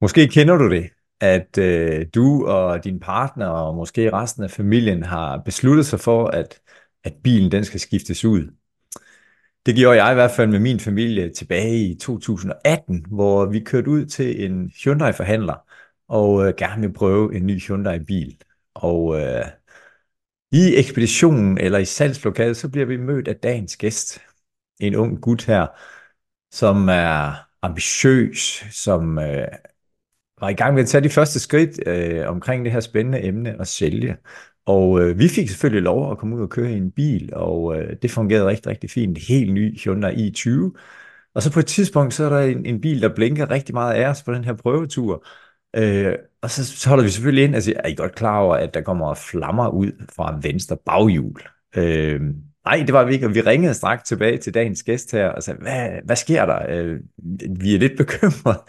Måske kender du det, at øh, du og din partner og måske resten af familien har besluttet sig for, at, at bilen den skal skiftes ud. Det gjorde jeg i hvert fald med min familie tilbage i 2018, hvor vi kørte ud til en Hyundai-forhandler og øh, gerne vil prøve en ny Hyundai-bil. Og øh, i ekspeditionen eller i salgslokalet, så bliver vi mødt af dagens gæst. En ung gut her, som er ambitiøs, som øh, var i gang med at tage de første skridt øh, omkring det her spændende emne at sælge. Og øh, vi fik selvfølgelig lov at komme ud og køre i en bil, og øh, det fungerede rigtig, rigtig fint. En helt ny Hyundai i20. Og så på et tidspunkt, så er der en, en bil, der blinker rigtig meget af os på den her prøvetur. Øh, og så, så holder vi selvfølgelig ind og siger, er I godt klar over, at der kommer flammer ud fra venstre baghjul? Øh, nej, det var vi ikke, og vi ringede straks tilbage til dagens gæst her og sagde, hvad, hvad sker der? Øh, vi er lidt bekymrede.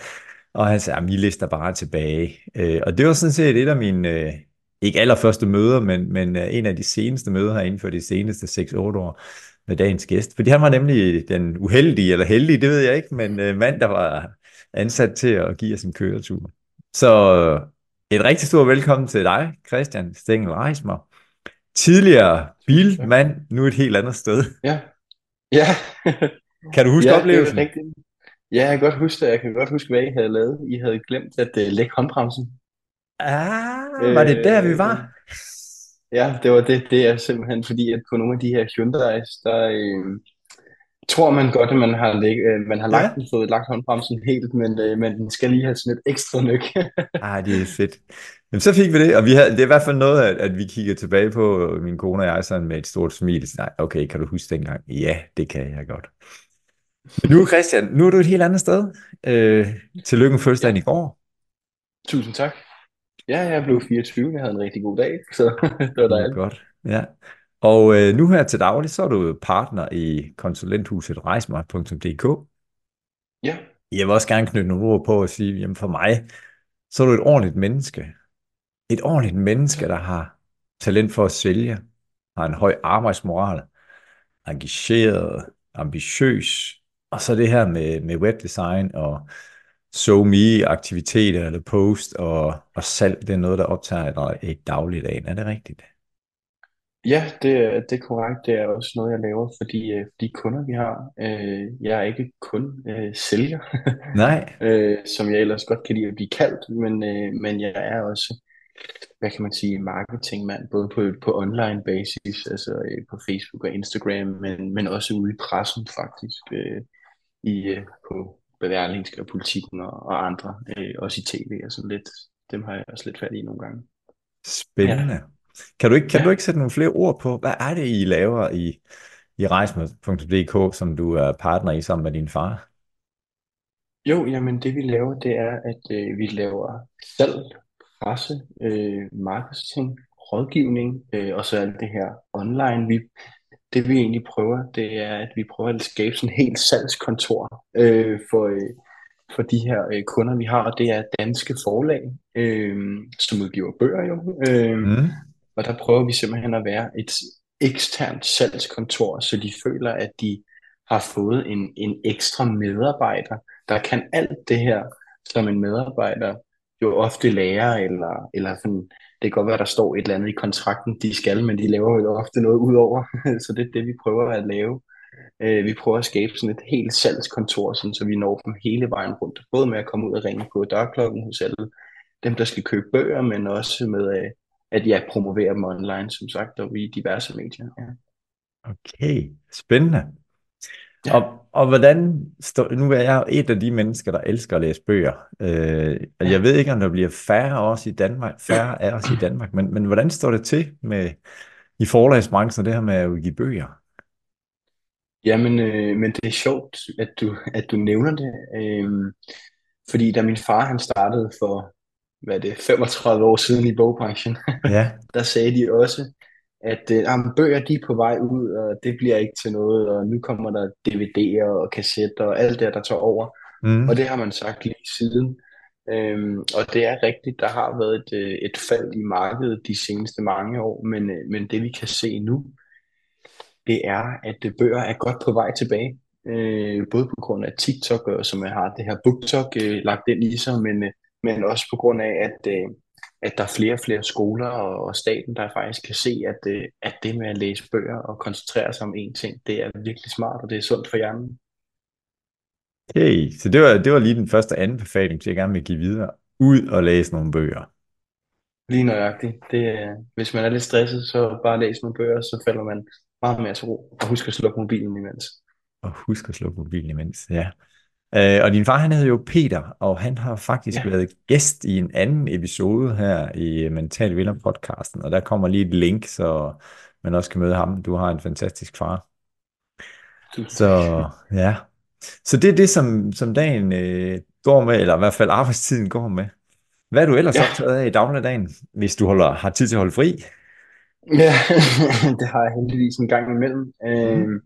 Og han sagde, at vi lister bare tilbage. Øh, og det var sådan set et af mine, øh, ikke allerførste møder, men, men øh, en af de seneste møder her inden for de seneste 6-8 år med dagens gæst. Fordi han var nemlig den uheldige, eller heldige, det ved jeg ikke, men øh, mand, der var ansat til at give os en køretur. Så et rigtig stort velkommen til dig, Christian Stengel Reismer. Tidligere bilmand, nu et helt andet sted. Ja. Ja. kan du huske ja, oplevelsen? Det. Ja, jeg kan godt huske det. Jeg kan godt huske, hvad I havde lavet. I havde glemt at uh, lægge håndbremsen. Ah, var det der, vi var? Øh, ja, det var det. Det er simpelthen fordi, at på nogle af de her Hyundai's, der øh, tror man godt, at man har, læg, øh, man har lagt Ja. den, fået lagt håndbremsen helt, men, øh, men den skal lige have sådan et ekstra nyk. Ah, det er fedt. Jamen, så fik vi det, og vi havde, det er i hvert fald noget, at, at vi kigger tilbage på, min kone og jeg, sådan med et stort smil. Nej, okay, kan du huske dengang? Ja, det kan jeg godt. Men nu, Christian, nu er du et helt andet sted. Øh, tillykke med fødselsdagen i går. Tusind tak. Ja, jeg blev 24. Jeg havde en rigtig god dag, så det var dejligt. godt. Ja. Og øh, nu her til daglig, så er du partner i konsulenthuset rejsmart.dk. Ja, Jeg vil også gerne knytte nogle ord på og sige, jamen for mig, så er du et ordentligt menneske. Et ordentligt menneske, der har talent for at sælge, har en høj arbejdsmoral, engageret, ambitiøs, og så det her med, med webdesign og me aktiviteter eller post og, og salg, det er noget, der optager dig i dagligdagen. Er det rigtigt? Ja, det, er- det er korrekt. Det er også noget, jeg laver for de, øh, for de kunder, vi har. Øh, Jeg er ikke kun øh, sælger, Nej. øh, som jeg ellers godt kan lide at blive kaldt, men, øh, men jeg er også, hvad kan man sige, marketingmand, både på, på online basis, altså øh, på Facebook og Instagram, men, men også ude i pressen faktisk, øh, i, øh, på Berlingske og Politikken og, og andre, øh, også i tv og sådan lidt. Dem har jeg også lidt fat i nogle gange. Spændende. Kan du ikke, kan Ja. du ikke sætte nogle flere ord på, hvad er det, I laver i, i rejsmart.dk, som du er partner i sammen med din far? Jo, jamen det vi laver, det er, at øh, vi laver salg, presse, øh, marketing, rådgivning, øh, og så alt det her online. Vi, det vi egentlig prøver, det er, at vi prøver at skabe sådan et helt salgskontor øh, for, øh, for de her øh, kunder, vi har, og det er danske forlag, øh, som udgiver bøger jo. Øh, Mm og der prøver vi simpelthen at være et eksternt salgskontor, så de føler, at de har fået en, en ekstra medarbejder, der kan alt det her, som en medarbejder jo ofte lærer, eller, eller sådan, det kan godt være, der står et eller andet i kontrakten, de skal, men de laver jo ofte noget udover. så det er det, vi prøver at lave. Øh, vi prøver at skabe sådan et helt salgskontor, sådan, så vi når dem hele vejen rundt. Både med at komme ud og ringe på dørklokken hos alle dem, der skal købe bøger, men også med øh, at jeg promoverer dem online, som sagt, og i diverse medier. Ja. Okay, spændende. Ja. Og, og hvordan, står, nu er jeg et af de mennesker, der elsker at læse bøger. Øh, og jeg ved ikke, om der bliver færre af os i Danmark, færre af os i Danmark, men, men hvordan står det til med i forlagsbranchen, det her med at udgive bøger? Jamen, øh, men det er sjovt, at du, at du nævner det, øh, fordi da min far han startede for, hvad er det, 35 år siden i bogbranchen, Ja, der sagde de også, at øh, jamen, bøger de er på vej ud, og det bliver ikke til noget, og nu kommer der DVD'er og kassetter og alt det, der tager over. mm. Og det har man sagt lige siden. Øhm, og det er rigtigt, der har været et, øh, et fald i markedet de seneste mange år, men, øh, men det vi kan se nu, det er, at øh, bøger er godt på vej tilbage. Øh, både på grund af TikTok, som har det her BookTok øh, lagt ind i sig, men, øh, men også på grund af, at, øh, at der er flere og flere skoler og, og staten, der faktisk kan se, at, øh, at det med at læse bøger og koncentrere sig om én ting, det er virkelig smart, og det er sundt for hjernen. Hey, så det var, det var lige den første anbefaling, til jeg gerne vil give videre. Ud og læse nogle bøger. Lige nøjagtigt. Det, er- hvis man er lidt stresset, så bare læs nogle bøger, så falder man meget mere til ro. Og husk at slukke mobilen imens. Og husk at slukke mobilen imens, ja. Øh, og din far, han hedder jo Peter, og han har faktisk Ja, været gæst i en anden episode her i Mental Vinder podcasten, og der kommer lige et link, så man også kan møde ham. Du har en fantastisk far. Så ja, så det er det, som, som dagen øh, går med, eller i hvert fald arbejdstiden går med. Hvad er du ellers Ja, optaget af i dagligdagen, hvis du holder, har tid til at holde fri? ja, det har jeg heldigvis en gang imellem. Mm. Øh,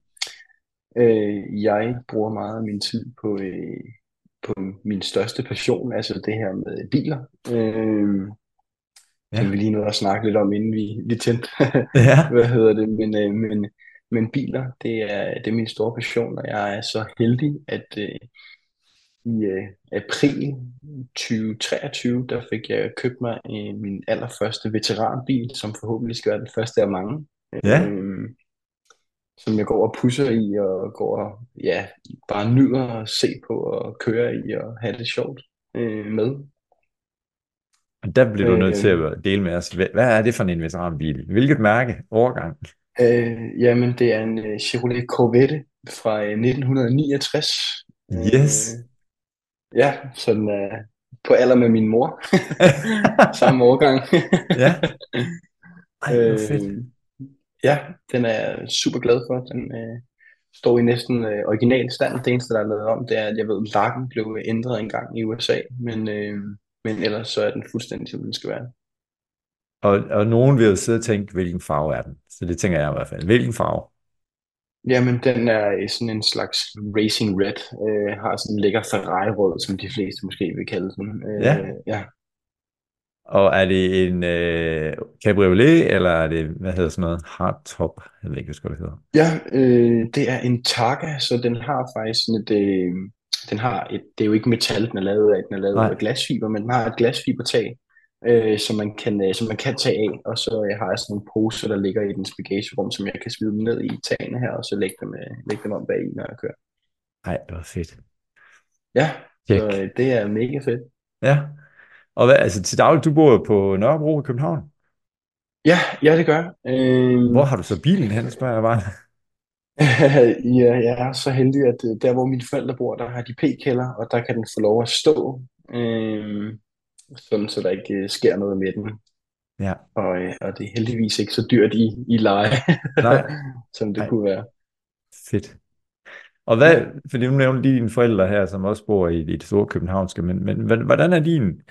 øh, jeg bruger meget af min tid på, øh, på min største passion, altså det her med biler. Øh, som Ja, vi lige nåede at snakke lidt om, inden vi, vi tændte, ja, hvad hedder det, men, øh, men, men biler, det er, det er min store passion, og jeg er så heldig, at øh, i øh, april 2023, der fik jeg købt mig øh, min allerførste veteranbil, som forhåbentlig skal være den første af mange, ja. øh, som jeg går og pusser i, og går og ja, bare nyder at se på og køre i, og have det sjovt øh, med. Og der bliver du nødt til Øh, at dele med os. Hvad er det for en veteranbil? Hvilket mærke? Årgang? Øh, jamen, det er en øh, Chevrolet Corvette fra øh, 1969. Yes. Øh, ja, så den er på alder med min mor. Samme årgang. Ja, ej, fedt. øh, ja, den er jeg super glad for. Den øh, står i næsten øh, original stand. Det eneste, der er lavet om, det er, at jeg ved, lakken blev ændret en gang i USA. Men, øh, men ellers så er den fuldstændig, som den skal være. Og, og nogen vil jo sidde og tænke, hvilken farve er den? Så det tænker jeg i hvert fald. Hvilken farve? Jamen, den er sådan en slags racing red. Øh, har sådan en lækker Ferrari-rød, som de fleste måske vil kalde den. Ja. Øh, ja. Og er det en øh, cabriolet, eller er det, hvad hedder sådan noget, hardtop? Jeg ved ikke, hvad det hedder. Ja, øh, det er en Targa, så den har faktisk sådan et, øh, den har et, det er jo ikke metal, den er lavet af, den er lavet Nej, af glasfiber, men den har et glasfibertag, øh, som man kan, øh, som man kan tage af, og så øh, har jeg sådan nogle poser, der ligger i dens bagagerum, som jeg kan smide dem ned i tagene her, og så lægge dem, øh, lægge dem om bag i, når jeg kører. ej, det var fedt. Ja, så øh, det er mega fedt. Ja. Og hvad, altså til daglig, du bor på Nørrebro i København. Ja, ja, det gør jeg. Hvor Øh, har du så bilen hen, spørger jeg bare. ja, jeg er så heldig, at øh, der, hvor mine forældre bor, der har de p-kælder, og der kan den få lov at stå, øh, sådan så der ikke øh, sker noget med den. Ja, Og, øh, og det er heldigvis ikke så dyrt i, i leje, nej, som det nej, kunne være. fedt. Og hvad, fordi nu nævnte lige dine forældre her, som også bor i, i det store københavnske, men, men hvordan er din,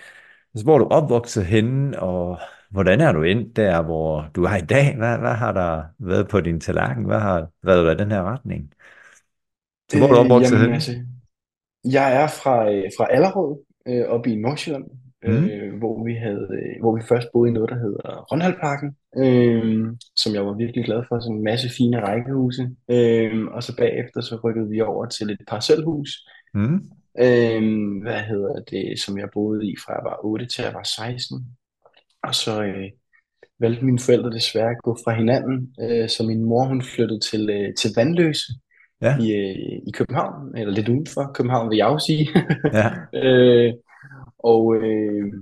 altså hvor er du opvokset henne, og hvordan er du endt der, hvor du er i dag? Hvad, hvad har der været på din tallerken? Hvad har været i den her retning? Så hvor er du Øh, opvokset jamen henne? altså, jeg er fra, øh, fra Allerød, øh, oppe i Nordsjælland, Mm, øh, hvor vi havde, øh, hvor vi først boede i noget, der hedder Rønhalparken, øh, som jeg var virkelig glad for, sådan en masse fine rækkehuse. Øh, og så bagefter så rykkede vi over til et parcelhus, mm, øh, hvad hedder det, som jeg boede i fra jeg var 8 til jeg var 16. Og så øh, valgte mine forældre desværre at gå fra hinanden, øh, så min mor hun flyttede til, øh, til Vandløse ja, i, øh, i København, eller lidt uden for København, vil jeg jo sige. ja, øh, og, øh,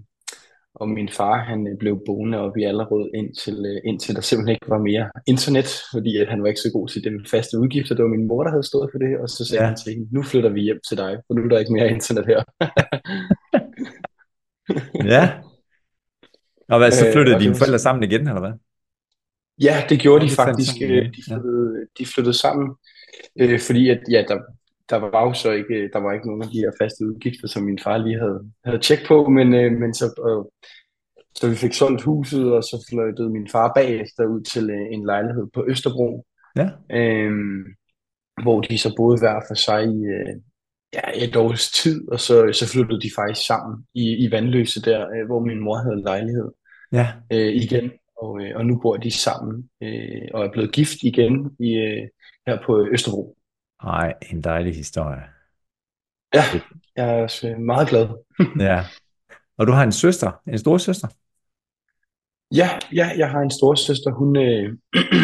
og min far, han øh, blev boende oppe i Allerød, indtil, øh, indtil der simpelthen ikke var mere internet, fordi at han var ikke så god til det med faste udgifter. Det var min mor, der havde stået for det, og så sagde ja, han til hende, nu flytter vi hjem til dig, for nu er der ikke mere internet her. ja. Og hvad, så øh, flyttede det dine var forældre så, sammen igen, eller hvad? ja, det gjorde Og de faktisk. Øh? De Ja, flyttede, de flyttede sammen, øh, fordi at, ja, der, der var jo så ikke, der var ikke nogen af de her faste udgifter, som min far lige havde, havde tjek på, men, øh, men så, øh, så vi fik solgt huset, og så flyttede min far bagefter ud til øh, en lejlighed på Østerbro, ja, øh, hvor de så boede hver for sig i øh, ja, et års tid, og så, så flyttede de faktisk sammen i, i Vandløse der, øh, hvor min mor havde lejlighed ja, øh, igen. og, øh, og nu bor de sammen øh, og er blevet gift igen i, øh, her på Østerbro. Ej, en dejlig historie. Ja, jeg er også øh, meget glad. Ja. Og du har en søster, en stor søster? Ja, ja, jeg har en storsøster. Hun, øh,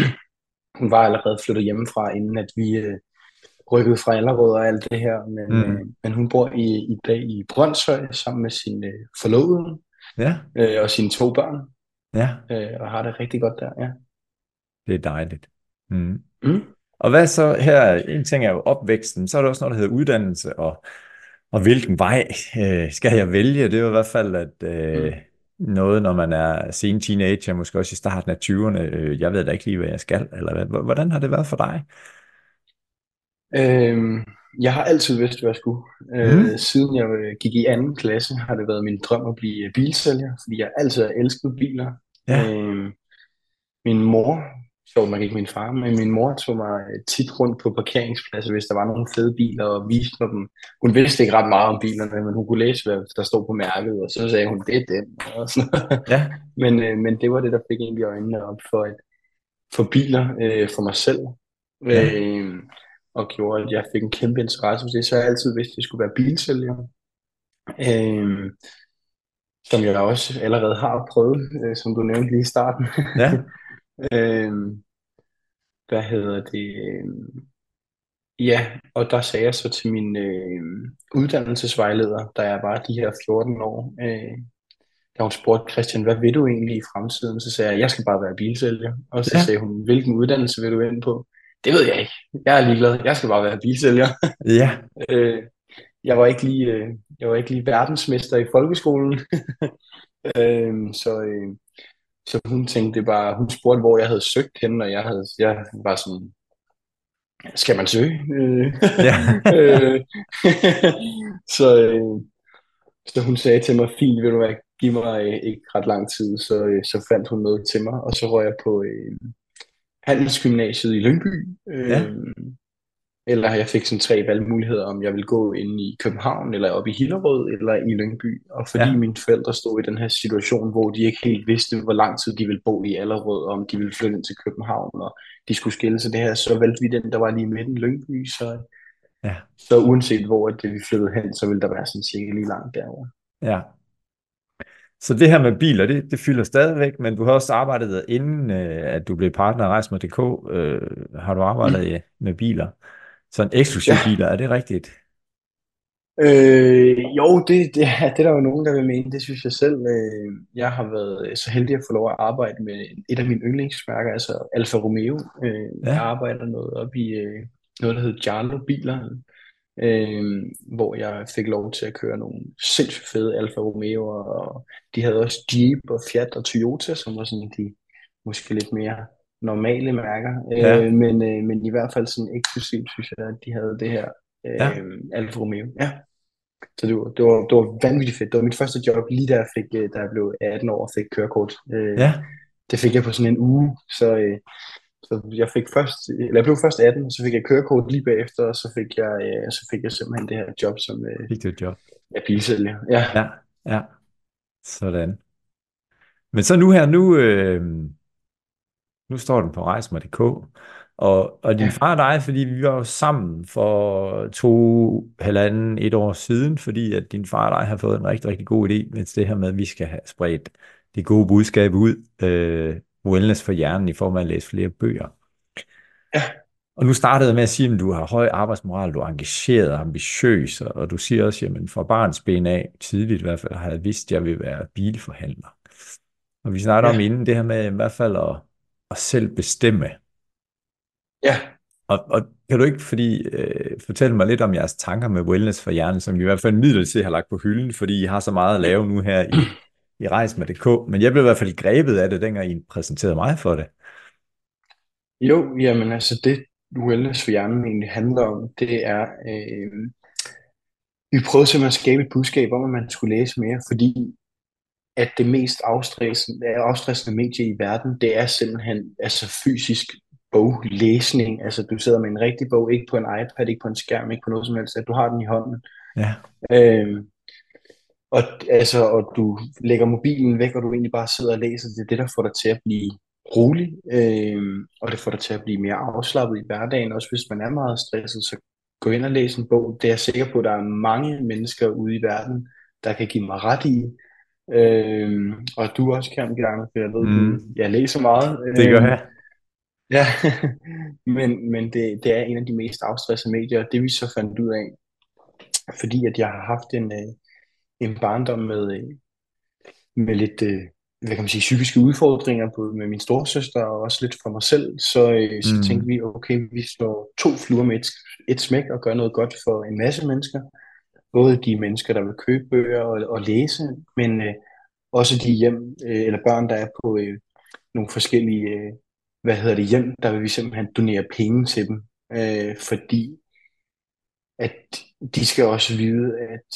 hun var allerede flyttet hjemmefra, inden at vi øh, rykkede fra Allerød og alt det her. Men, Mm. øh, men hun bor i, i dag i Brøndshøj sammen med sin øh, forlovede Ja, øh, og sine to børn, ja, øh, og har det rigtig godt der. Ja. det er dejligt. Mm. Mm. Og hvad så her, en ting er jo opvæksten, så er der også noget, der hedder uddannelse, og, og hvilken vej øh, skal jeg vælge? Det er jo i hvert fald at, øh, noget, når man er sen teenager, måske også i starten af 20'erne, øh, jeg ved da ikke lige, hvad jeg skal, eller hvad. Hvordan har det været for dig? Øhm, jeg har altid vidst, hvad jeg skulle. Øh, Mm. Siden jeg øh, gik i anden klasse, har det været min drøm at blive øh, bilsælger, fordi jeg altid har elsket biler. Ja, Øhm, min mor, sjovt nok ikke min far, men min mor tog mig tit rundt på parkeringspladser, hvis der var nogle fede biler, og viste mig dem. Hun vidste ikke ret meget om bilerne, men hun kunne læse, hvad der stod på mærket, og så sagde hun, det er den. Og sådan. noget. ja, men, øh, men det var det, der fik egentlig øjnene op for, et, for biler øh, for mig selv. Ja. Øh, og gjorde, at jeg fik en kæmpe interesse for det, så jeg altid vidst, at jeg skulle være bilsælger. Øh, som jeg også allerede har prøvet, øh, som du nævnte lige i starten. ja, øh, hvad hedder det? øh, Ja, og der sagde jeg så til min øh, uddannelsesvejleder, da jeg var de her 14 år, øh, da hun spurgte, Christian, hvad vil du egentlig i fremtiden? Så sagde jeg, jeg skal bare være bilsælger. Og så Ja. sagde hun, hvilken uddannelse vil du ind på? Det ved jeg ikke. Jeg er ligeglad. Jeg skal bare være bilsælger. ja, Øh, jeg var ikke lige, øh, jeg var ikke lige verdensmester i folkeskolen. øh, så, øh, så hun tænkte bare, hun spurgte, hvor jeg havde søgt henne, og jeg, havde, jeg var sådan, skal man søge? Øh, Ja. øh, så, øh, så hun sagde til mig, fint, vil du hvad, give mig øh, ikke ret lang tid, så, øh, så fandt hun noget til mig, og så røg jeg på øh, Handelsgymnasiet i Lyngby. Øh, Ja. Eller jeg fik sådan tre valgmuligheder, om jeg ville gå ind i København, eller op i Hillerød, eller i Lyngby. Og fordi Ja. mine forældre stod i den her situation, hvor de ikke helt vidste, hvor lang tid de ville bo i Allerød, og om de ville flytte ind til København, og de skulle skille sig det her, så valgte vi den, der var lige i midten, Lyngby. Så, Ja. så uanset hvor det vi flyttede hen, så ville der være sådan cirka lige langt derovre. ja. Så det her med biler, det, det fylder stadigvæk, men du har også arbejdet inden, øh, at du blev partner af Rejsmer.dk, øh, har du arbejdet mm. med biler. Sådan eksklusive Ja. biler, er det rigtigt? Øh, jo, det, det, det er der jo nogen, der vil mene. Det synes jeg selv. Øh, jeg har været så heldig at få lov at arbejde med et af mine yndlingsmærker, altså Alfa Romeo. Øh, Ja. Jeg arbejder noget op i øh, noget, der hedder Giallo Biler, øh, hvor jeg fik lov til at køre nogle sindssygt fede Alfa Romeo, og de havde også Jeep og Fiat og Toyota, som var sådan de måske lidt mere normale mærker. Ja. Øh, men, øh, men i hvert fald sådan eksklusivt, synes jeg, at de havde det her øh, Ja. Alfa Romeo. Ja. Så det var, det, var, det var vanvittigt fedt. Det var mit første job, lige da jeg, fik, øh, da jeg blev 18 år og fik kørekort. Øh, Ja, Det fik jeg på sådan en uge, så, øh, så jeg fik først, eller jeg blev først 18, så fik jeg kørekort lige bagefter, og så fik jeg, øh, så fik jeg simpelthen det her job som øh, fik du et job. ja, bilsælger. Ja. Ja, ja. Sådan. Men så nu her, nu, øh, nu står den på rejsmer.dk, og, og din Ja. far og dig, fordi vi var jo sammen for to, halvanden, et år siden, fordi at din far og dig har fået en rigtig, rigtig god idé, med det her med, at vi skal have spredt det gode budskab ud, øh, wellness for hjernen, i form af at læse flere bøger. Ja. Og nu startede jeg med at sige, at du har høj arbejdsmoral, du er engageret og ambitiøs, og- du siger også, jamen fra barns ben af, tidligt i hvert fald, har jeg vidst, at jeg vil være bilforhandler. Og vi snakker Ja. om inden det her med i hvert fald at, at selv bestemme. Ja. Og, og kan du ikke fordi, øh, fortælle mig lidt om jeres tanker med wellness for hjernen, som I i hvert fald midlertidigt har lagt på hylden, fordi I har så meget at lave nu her i, i Rejs.dk. Men jeg blev i hvert fald grebet af det, dengang I præsenterede mig for det. Jo, jamen altså det wellness for hjernen egentlig handler om, det er, øh, vi prøvede simpelthen at skabe et budskab om, at man skulle læse mere, fordi at det mest afstressende, afstressende medie i verden, det er simpelthen altså fysisk boglæsning. Altså du sidder med en rigtig bog, ikke på en iPad, ikke på en skærm, ikke på noget som helst, at du har den i hånden. Ja, Øh, og, altså, og du lægger mobilen væk, og du egentlig bare sidder og læser, det er det, der får dig til at blive rolig, øh, og det får dig til at blive mere afslappet i hverdagen, også hvis man er meget stresset, så gå ind og læs en bog. Det er jeg sikker på, at der er mange mennesker ude i verden, der kan give mig ret i, øh, og du også kan, Bjarne, for jeg ved, mm. jeg læser meget. Det gør jeg. Ja, men, men det, det er en af de mest afstressede medier, og det vi så fandt ud af, fordi at jeg har haft en, øh, en barndom med, øh, med lidt, øh, hvad kan man sige, psykiske udfordringer både med min storsøster og også lidt for mig selv, så, så mm. tænkte vi, okay, vi slår to fluer med et, et smæk og gør noget godt for en masse mennesker. Både de mennesker, der vil købe bøger og, og læse, men øh, også de hjem, øh, eller børn, der er på øh, nogle forskellige øh, hvad hedder det, hjem, der vil vi simpelthen donere penge til dem, øh, fordi at de skal også vide, at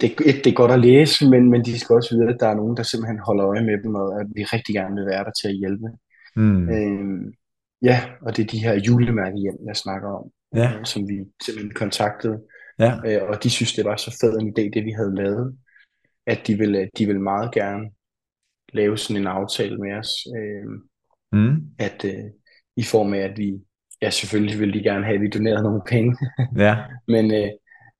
det, et, det er godt at læse, men, men de skal også vide, at der er nogen, der simpelthen holder øje med dem, og at vi rigtig gerne vil være der til at hjælpe. Mm. Øh, ja, og det er de her julemærkehjem, jeg snakker om, ja. øh, som vi simpelthen kontaktede. Ja. Øh, og de synes, det var så fed en idé, det vi havde lavet, at de ville, de ville meget gerne lave sådan en aftale med os. Øh, Mm. At øh, i form af, at vi, ja selvfølgelig ville de gerne have, at vi donerede nogle penge. ja. men, øh,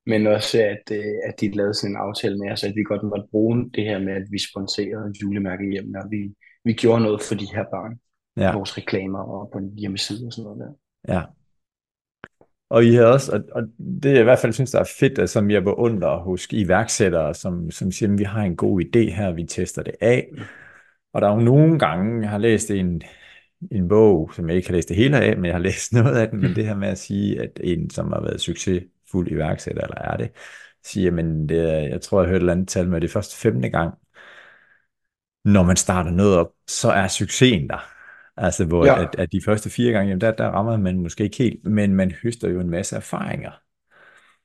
men også, at, øh, at de lavede sådan en aftale med os, at vi godt måtte bruge det her med, at vi sponserede julemærke hjem, når vi, vi gjorde noget for de her børn. Ja. Vores reklamer og på en hjemmeside og sådan noget der. Ja. Og I har også, og, og det jeg i hvert fald synes, der er fedt, at som jeg beundrer hos iværksættere, som, som siger, at vi har en god idé her, vi tester det af. Mm. Og der er jo nogle gange, jeg har læst en, en bog, som jeg ikke har læst det hele af, men jeg har læst noget af den, men det her med at sige, at en, som har været succesfuld iværksætter, eller er det, siger, men det jeg tror, jeg hørte et eller andet tal med, det første femte gang, når man starter noget op, så er succesen der. Altså, hvor ja. at, at de første fire gange, jamen der, der rammer man måske ikke helt, men man høster jo en masse erfaringer.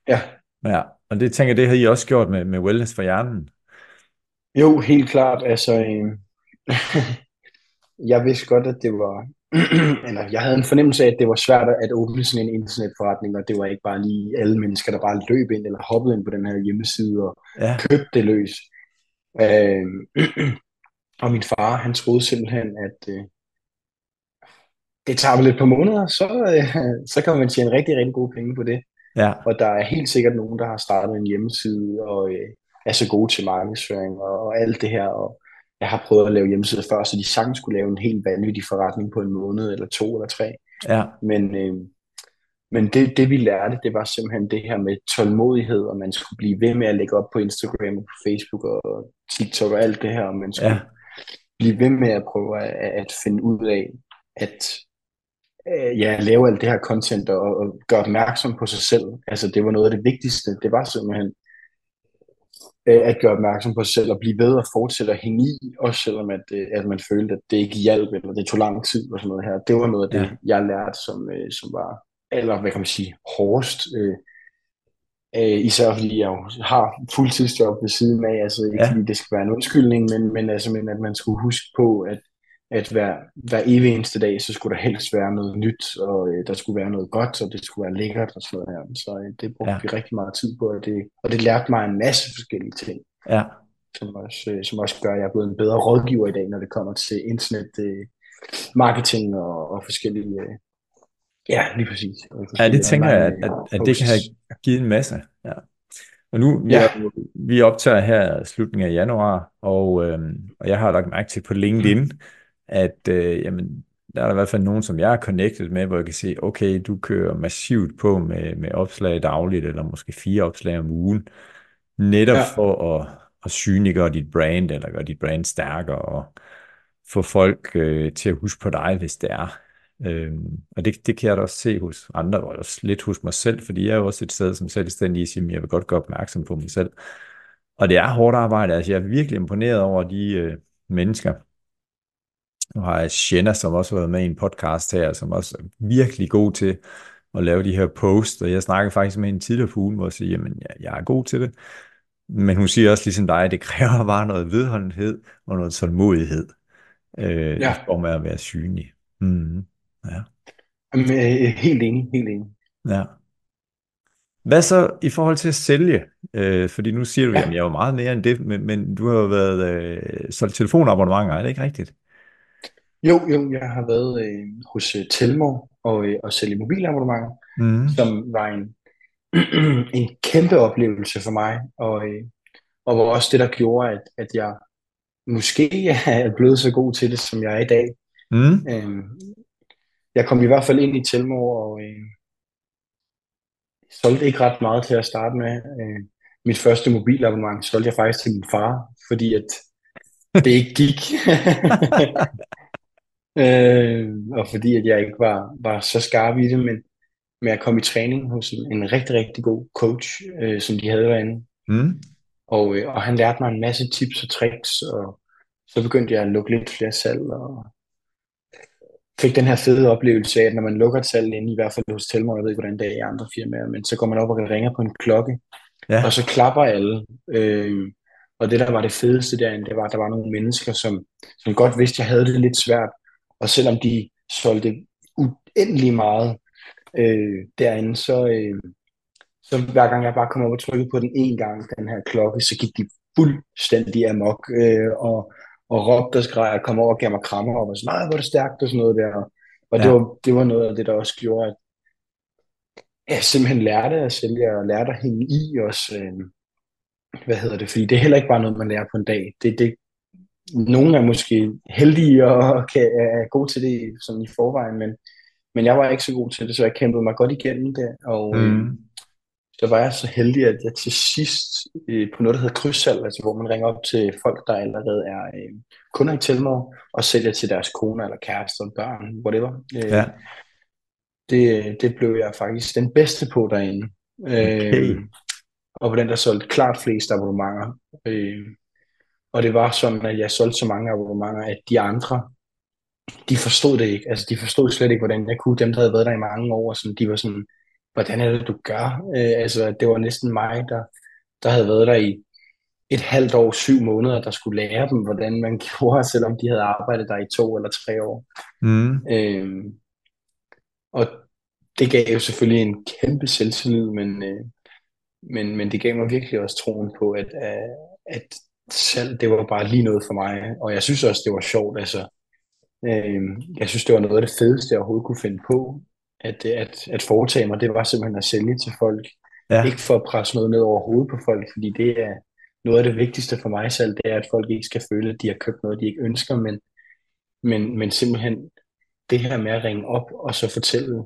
Ja. Ja, og det tænker det har I også gjort med, med Wellness for Hjernen. Jo, helt klart. Altså, øh, jeg vidste godt, at det var, eller jeg havde en fornemmelse af, at det var svært at åbne sådan en internetforretning, og det var ikke bare lige alle mennesker, der bare løb ind eller hoppede ind på den her hjemmeside og ja. købte det løs. Øh, og min far, han troede simpelthen, at øh, det tager vel et par måneder, så, øh, så kan man tjene rigtig, rigtig gode penge på det. Ja. Og der er helt sikkert nogen, der har startet en hjemmeside og øh, er så gode til markedsføring og, og alt det her, og jeg har prøvet at lave hjemmesider før, så de sagtens skulle lave en helt vanvittig forretning på en måned, eller to, eller tre. Ja. Men, øh, men det, det vi lærte, det var simpelthen det her med tålmodighed, og man skulle blive ved med at lægge op på Instagram og på Facebook og TikTok og alt det her, og man skulle ja. blive ved med at prøve at, at finde ud af, at øh, ja, lave alt det her content og, og gøre opmærksom på sig selv. Altså det var noget af det vigtigste. Det var simpelthen øh, at gøre opmærksom på sig selv og blive ved at fortsætte at hænge i, også selvom at, øh, at man følte, at det ikke hjalp, eller det tog lang tid og sådan noget her. Det var noget af det, ja. jeg lærte, som, øh, som var, eller hvad kan man sige, hårdest. Øh, øh, især fordi jeg jo har fuldtidsjob ved siden af, altså ikke ja. fordi det skal være en undskyldning, men, men, altså, men at man skulle huske på, at at hver, hver evig eneste dag, så skulle der helst være noget nyt, og øh, der skulle være noget godt, og det skulle være lækkert og sådan noget her. Så øh, det brugte ja. vi rigtig meget tid på, og det, og det lærte mig en masse forskellige ting. Ja. Som også, øh, som også gør, at jeg er blevet en bedre rådgiver i dag, når det kommer til internet, øh, marketing og, og forskellige... Øh, ja, lige præcis. Ja, det tænker jeg, at, at, at det kan have givet en masse. Ja. Og nu, vi, ja. er, vi optager her slutningen af januar, og, øh, og jeg har lagt mærke til på LinkedIn, mm at øh, jamen, der er der i hvert fald nogen, som jeg er connected med, hvor jeg kan se, okay, du kører massivt på med, med opslag dagligt, eller måske fire opslag om ugen, netop ja. for at, at synliggøre dit brand, eller gøre dit brand stærkere, og få folk øh, til at huske på dig, hvis det er. Øhm, og det, det kan jeg da også se hos andre, og også lidt hos mig selv, fordi jeg er jo også et sted som selvstændig, siger, jeg vil godt gøre opmærksom på mig selv. Og det er hårdt arbejde, altså jeg er virkelig imponeret over de øh, mennesker, nu har jeg Shenna, som også har været med i en podcast her, som også er virkelig god til at lave de her posts, og jeg snakker faktisk med en tidligere på ugen, hvor jeg siger, jamen, jeg, jeg er god til det. Men hun siger også ligesom dig, at det kræver bare noget vedholdenhed og noget tålmodighed, øh, ja. for at være synlig. Mm. Ja. Jamen, helt enig, helt enig. Ja. Hvad så i forhold til at sælge? Øh, fordi nu siger du, Ja, at jeg er jo meget mere end det, men, men du har jo været øh, solgt telefonabonnementer, er det ikke rigtigt? Jo, jo, jeg har været øh, hos øh, Telmo og, øh, og sælge mobilabonnementer, Mm. som var en, en kæmpe oplevelse for mig, og, øh, og var også det, der gjorde, at, at jeg måske er blevet så god til det, som jeg er i dag. Mm. Øh, jeg kom i hvert fald ind i Telmo og øh, solgte ikke ret meget til at starte med. Øh, mit første mobilabonnement solgte jeg faktisk til min far, fordi at det ikke gik. øh, og fordi at jeg ikke var, var så skarp i det, men, men jeg kom i træning hos en, en rigtig, rigtig god coach, øh, som de havde derinde. Mm. Og, øh, og han lærte mig en masse tips og tricks, og så begyndte jeg at lukke lidt flere salg, og fik den her fede oplevelse af, at når man lukker et salg inde, i hvert fald hos Telmor, jeg ved ikke, hvordan det er i andre firmaer, men så går man op og ringer på en klokke, Ja. og så klapper alle. Øh, og det, der var det fedeste derinde, det var, at der var nogle mennesker, som, som godt vidste, at jeg havde det lidt svært. Og selvom de solgte uendelig meget øh, derinde, så, øh, så hver gang jeg bare kom op og trykkede på den en gang, den her klokke, så gik de fuldstændig amok øh, og, og råbte og skreg og kom over og gav mig krammer og var sådan, nej, hvor er det stærkt og sådan noget der. Og det, Ja. var, det var noget af det, der også gjorde, at jeg simpelthen lærte at sælge og lærte at hænge i også. Øh, hvad hedder det? Fordi det er heller ikke bare noget, man lærer på en dag. Det, det, nogle er måske heldige og kan, er gode til det sådan i forvejen, men, men jeg var ikke så god til det, så jeg kæmpede mig godt igennem det, og Mm. så var jeg så heldig, at jeg til sidst øh, på noget, der hedder krydssalg, altså hvor man ringer op til folk, der allerede er øh, kunder i Telmor, og sælger til deres koner eller kærester, børn, whatever. Øh, Ja. det, det blev jeg faktisk den bedste på derinde. Okay. Øh, og på den, der solgte klart flest abonnementer. Øh, og det var sådan, at jeg solgte så mange abonnementer, at de andre, de forstod det ikke. Altså, de forstod slet ikke, hvordan jeg kunne. Dem, der havde været der i mange år, sådan, de var sådan, hvordan er det, du gør? Øh, altså, det var næsten mig, der, der havde været der i et halvt år, syv måneder, der skulle lære dem, hvordan man gjorde, selvom de havde arbejdet der i to eller tre år. Mm. Øh, og det gav jo selvfølgelig en kæmpe selvtillid, men, øh, men, men det gav mig virkelig også troen på, at, at selv det var bare lige noget for mig. Og jeg synes også, det var sjovt. Altså, øh, jeg synes, det var noget af det fedeste, jeg overhovedet kunne finde på. At, at, at foretage mig, det var simpelthen at sælge til folk. Ja. Ikke for at presse noget ned over hovedet på folk, fordi det er noget af det vigtigste for mig selv, det er, at folk ikke skal føle, at de har købt noget, de ikke ønsker, men, men, men simpelthen det her med at ringe op og så fortælle,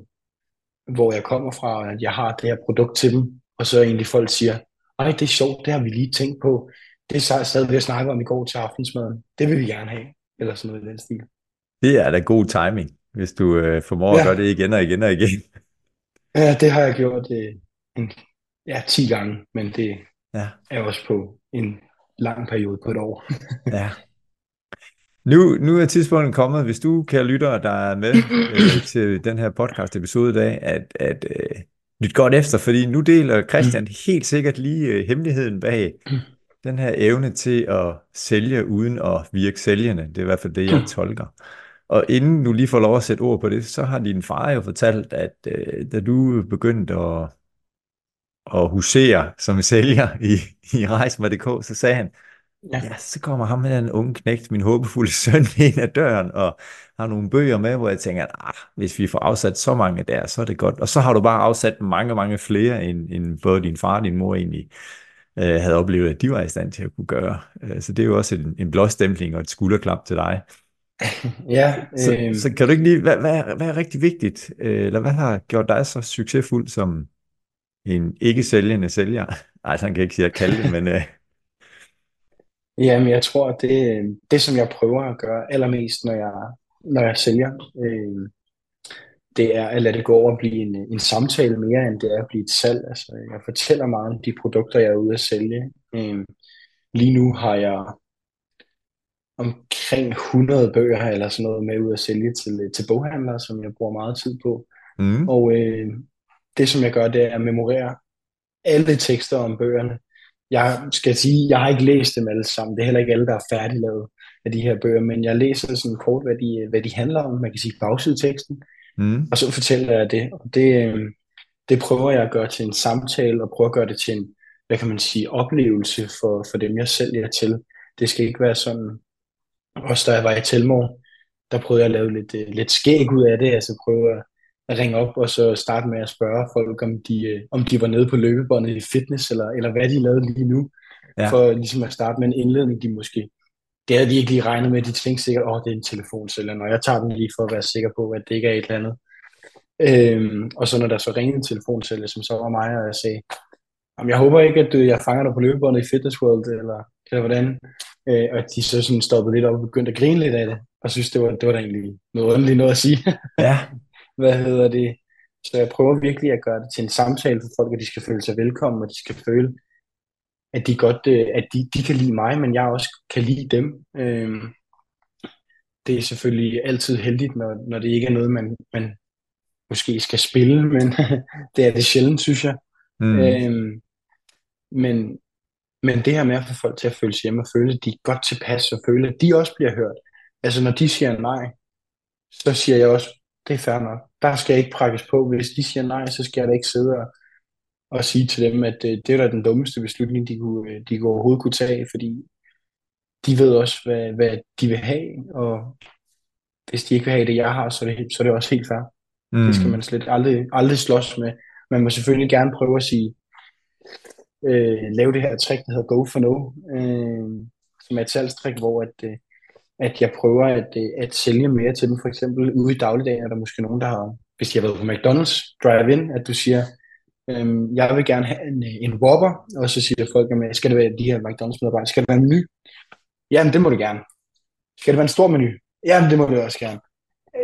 hvor jeg kommer fra, og at jeg har det her produkt til dem, og så egentlig folk siger, ej, det er sjovt, det har vi lige tænkt på. Det er stadig ved at snakke om i går til aftensmaden. Det vil vi gerne have. Eller sådan noget i den stil. Det er da god timing, hvis du øh, formår at Ja. gøre det igen og igen og igen. Ja, det har jeg gjort øh, en, ja, 10 gange, men det Ja. er også på en lang periode på et år. Ja. Nu, nu er tidspunktet kommet, hvis du, kære lytter, der er med øh, til den her podcast episode i dag, at, at øh, lyt godt efter, fordi nu deler Christian helt sikkert lige øh, hemmeligheden bag den her evne til at sælge uden at virke sælgende. Det er i hvert fald det, jeg tolker. Og inden du lige får lov at sætte ord på det, så har din far jo fortalt, at øh, da du begyndte at, at husere som sælger i, i Rejsmer.dk, så sagde han, Ja. Ja, så kommer ham med den unge knægt, min håbefulde søn, ind ad døren og har nogle bøger med, hvor jeg tænker, at ah, hvis vi får afsat så mange der, så er det godt. Og så har du bare afsat mange, mange flere, end, end både din far og din mor egentlig øh, havde oplevet, at de var i stand til at kunne gøre. Øh, så det er jo også en, en blåstempling og et skulderklap til dig. Ja, Så, øh, så kan du ikke lige, hvad, hvad, er, hvad er rigtig vigtigt, øh, eller hvad har gjort dig så succesfuld som en ikke sælgende sælger? Nej, sådan kan jeg ikke sige at kalde det, men... Øh, Jamen, jeg tror, det, det, som jeg prøver at gøre allermest, når jeg, når jeg sælger, øh, det er at lade det gå over og blive en, en samtale mere, end det er at blive et salg. Altså, jeg fortæller meget om de produkter, jeg er ude at sælge. Øh, lige nu har jeg omkring 100 bøger eller sådan noget med ud at sælge til, til boghandlere, som jeg bruger meget tid på. mm, Og øh, det, som jeg gør, det er at memorere alle tekster om bøgerne. Jeg skal sige, jeg har ikke læst dem alle sammen. Det er heller ikke alle, der er færdiglavet af de her bøger, men jeg læser sådan kort, hvad de, hvad de handler om. Man kan sige bagsideteksten, mm, og så fortæller jeg det. Og det, øh, det prøver jeg at gøre til en samtale, og prøver at gøre det til en, hvad kan man sige, oplevelse for, for dem, jeg sælger til. Det skal ikke være sådan, også da jeg var i Telmor, der prøvede jeg at lave lidt, øh, lidt skæg ud af det, altså prøve at ringe op og så starte med at spørge folk, om de, øh, om de var nede på løbebåndet i fitness, eller, eller hvad de lavede lige nu, ja. for ligesom at starte med en indledning, de måske det havde de ikke lige regnet med. De tænkte sikkert, åh, oh, det er en telefonsælger, når jeg tager den lige for at være sikker på, at det ikke er et eller andet. Øhm, og så når der så ringede en telefonsælger, som så var mig, og jeg sagde, Jamen, jeg håber ikke, at du, jeg fanger dig på løbebåndet i Fitness World, eller, eller hvordan. Øh, og de så sådan stoppede lidt op og begyndte at grine lidt af det, og synes, det var, det var da egentlig noget underligt noget at sige. Ja. Hvad hedder det? Så jeg prøver virkelig at gøre det til en samtale for folk, at de skal føle sig velkommen, og de skal føle, at de godt, øh, at de, de kan lide mig, men jeg også kan lide dem. Øh, det er selvfølgelig altid heldigt, når, når det ikke er noget, man, man måske skal spille, men det er det sjældent, synes jeg. Mm. Øhm, men, men det her med at få folk til at føle sig hjemme og føle, at de er godt tilpas og føle, at de også bliver hørt. Altså når de siger nej, så siger jeg også, det er fair nok. Der skal jeg ikke prakkes på. Hvis de siger nej, så skal jeg da ikke sidde og, og sige til dem, at øh, det er da den dummeste beslutning, de, kunne, øh, de kunne overhovedet kunne tage, fordi de ved også, hvad, hvad de vil have, og hvis de ikke vil have det, jeg har, så er det, så er det også helt fair. Mm. Det skal man slet aldrig, aldrig slås med. Man må selvfølgelig gerne prøve at sige, øh, lave det her trick, der hedder go for no, øh, som er et salgstrik, hvor at, øh, at jeg prøver at, øh, at sælge mere til dem. For eksempel ude i dagligdagen er der måske nogen, der har, hvis de har været på McDonald's drive-in, at du siger, øh, jeg vil gerne have en, en Whopper, og så siger folk, jamen, skal det være de her McDonald's medarbejdere, skal det være en menu? Jamen, det må du gerne. Skal det være en stor menu? Jamen, det må du også gerne.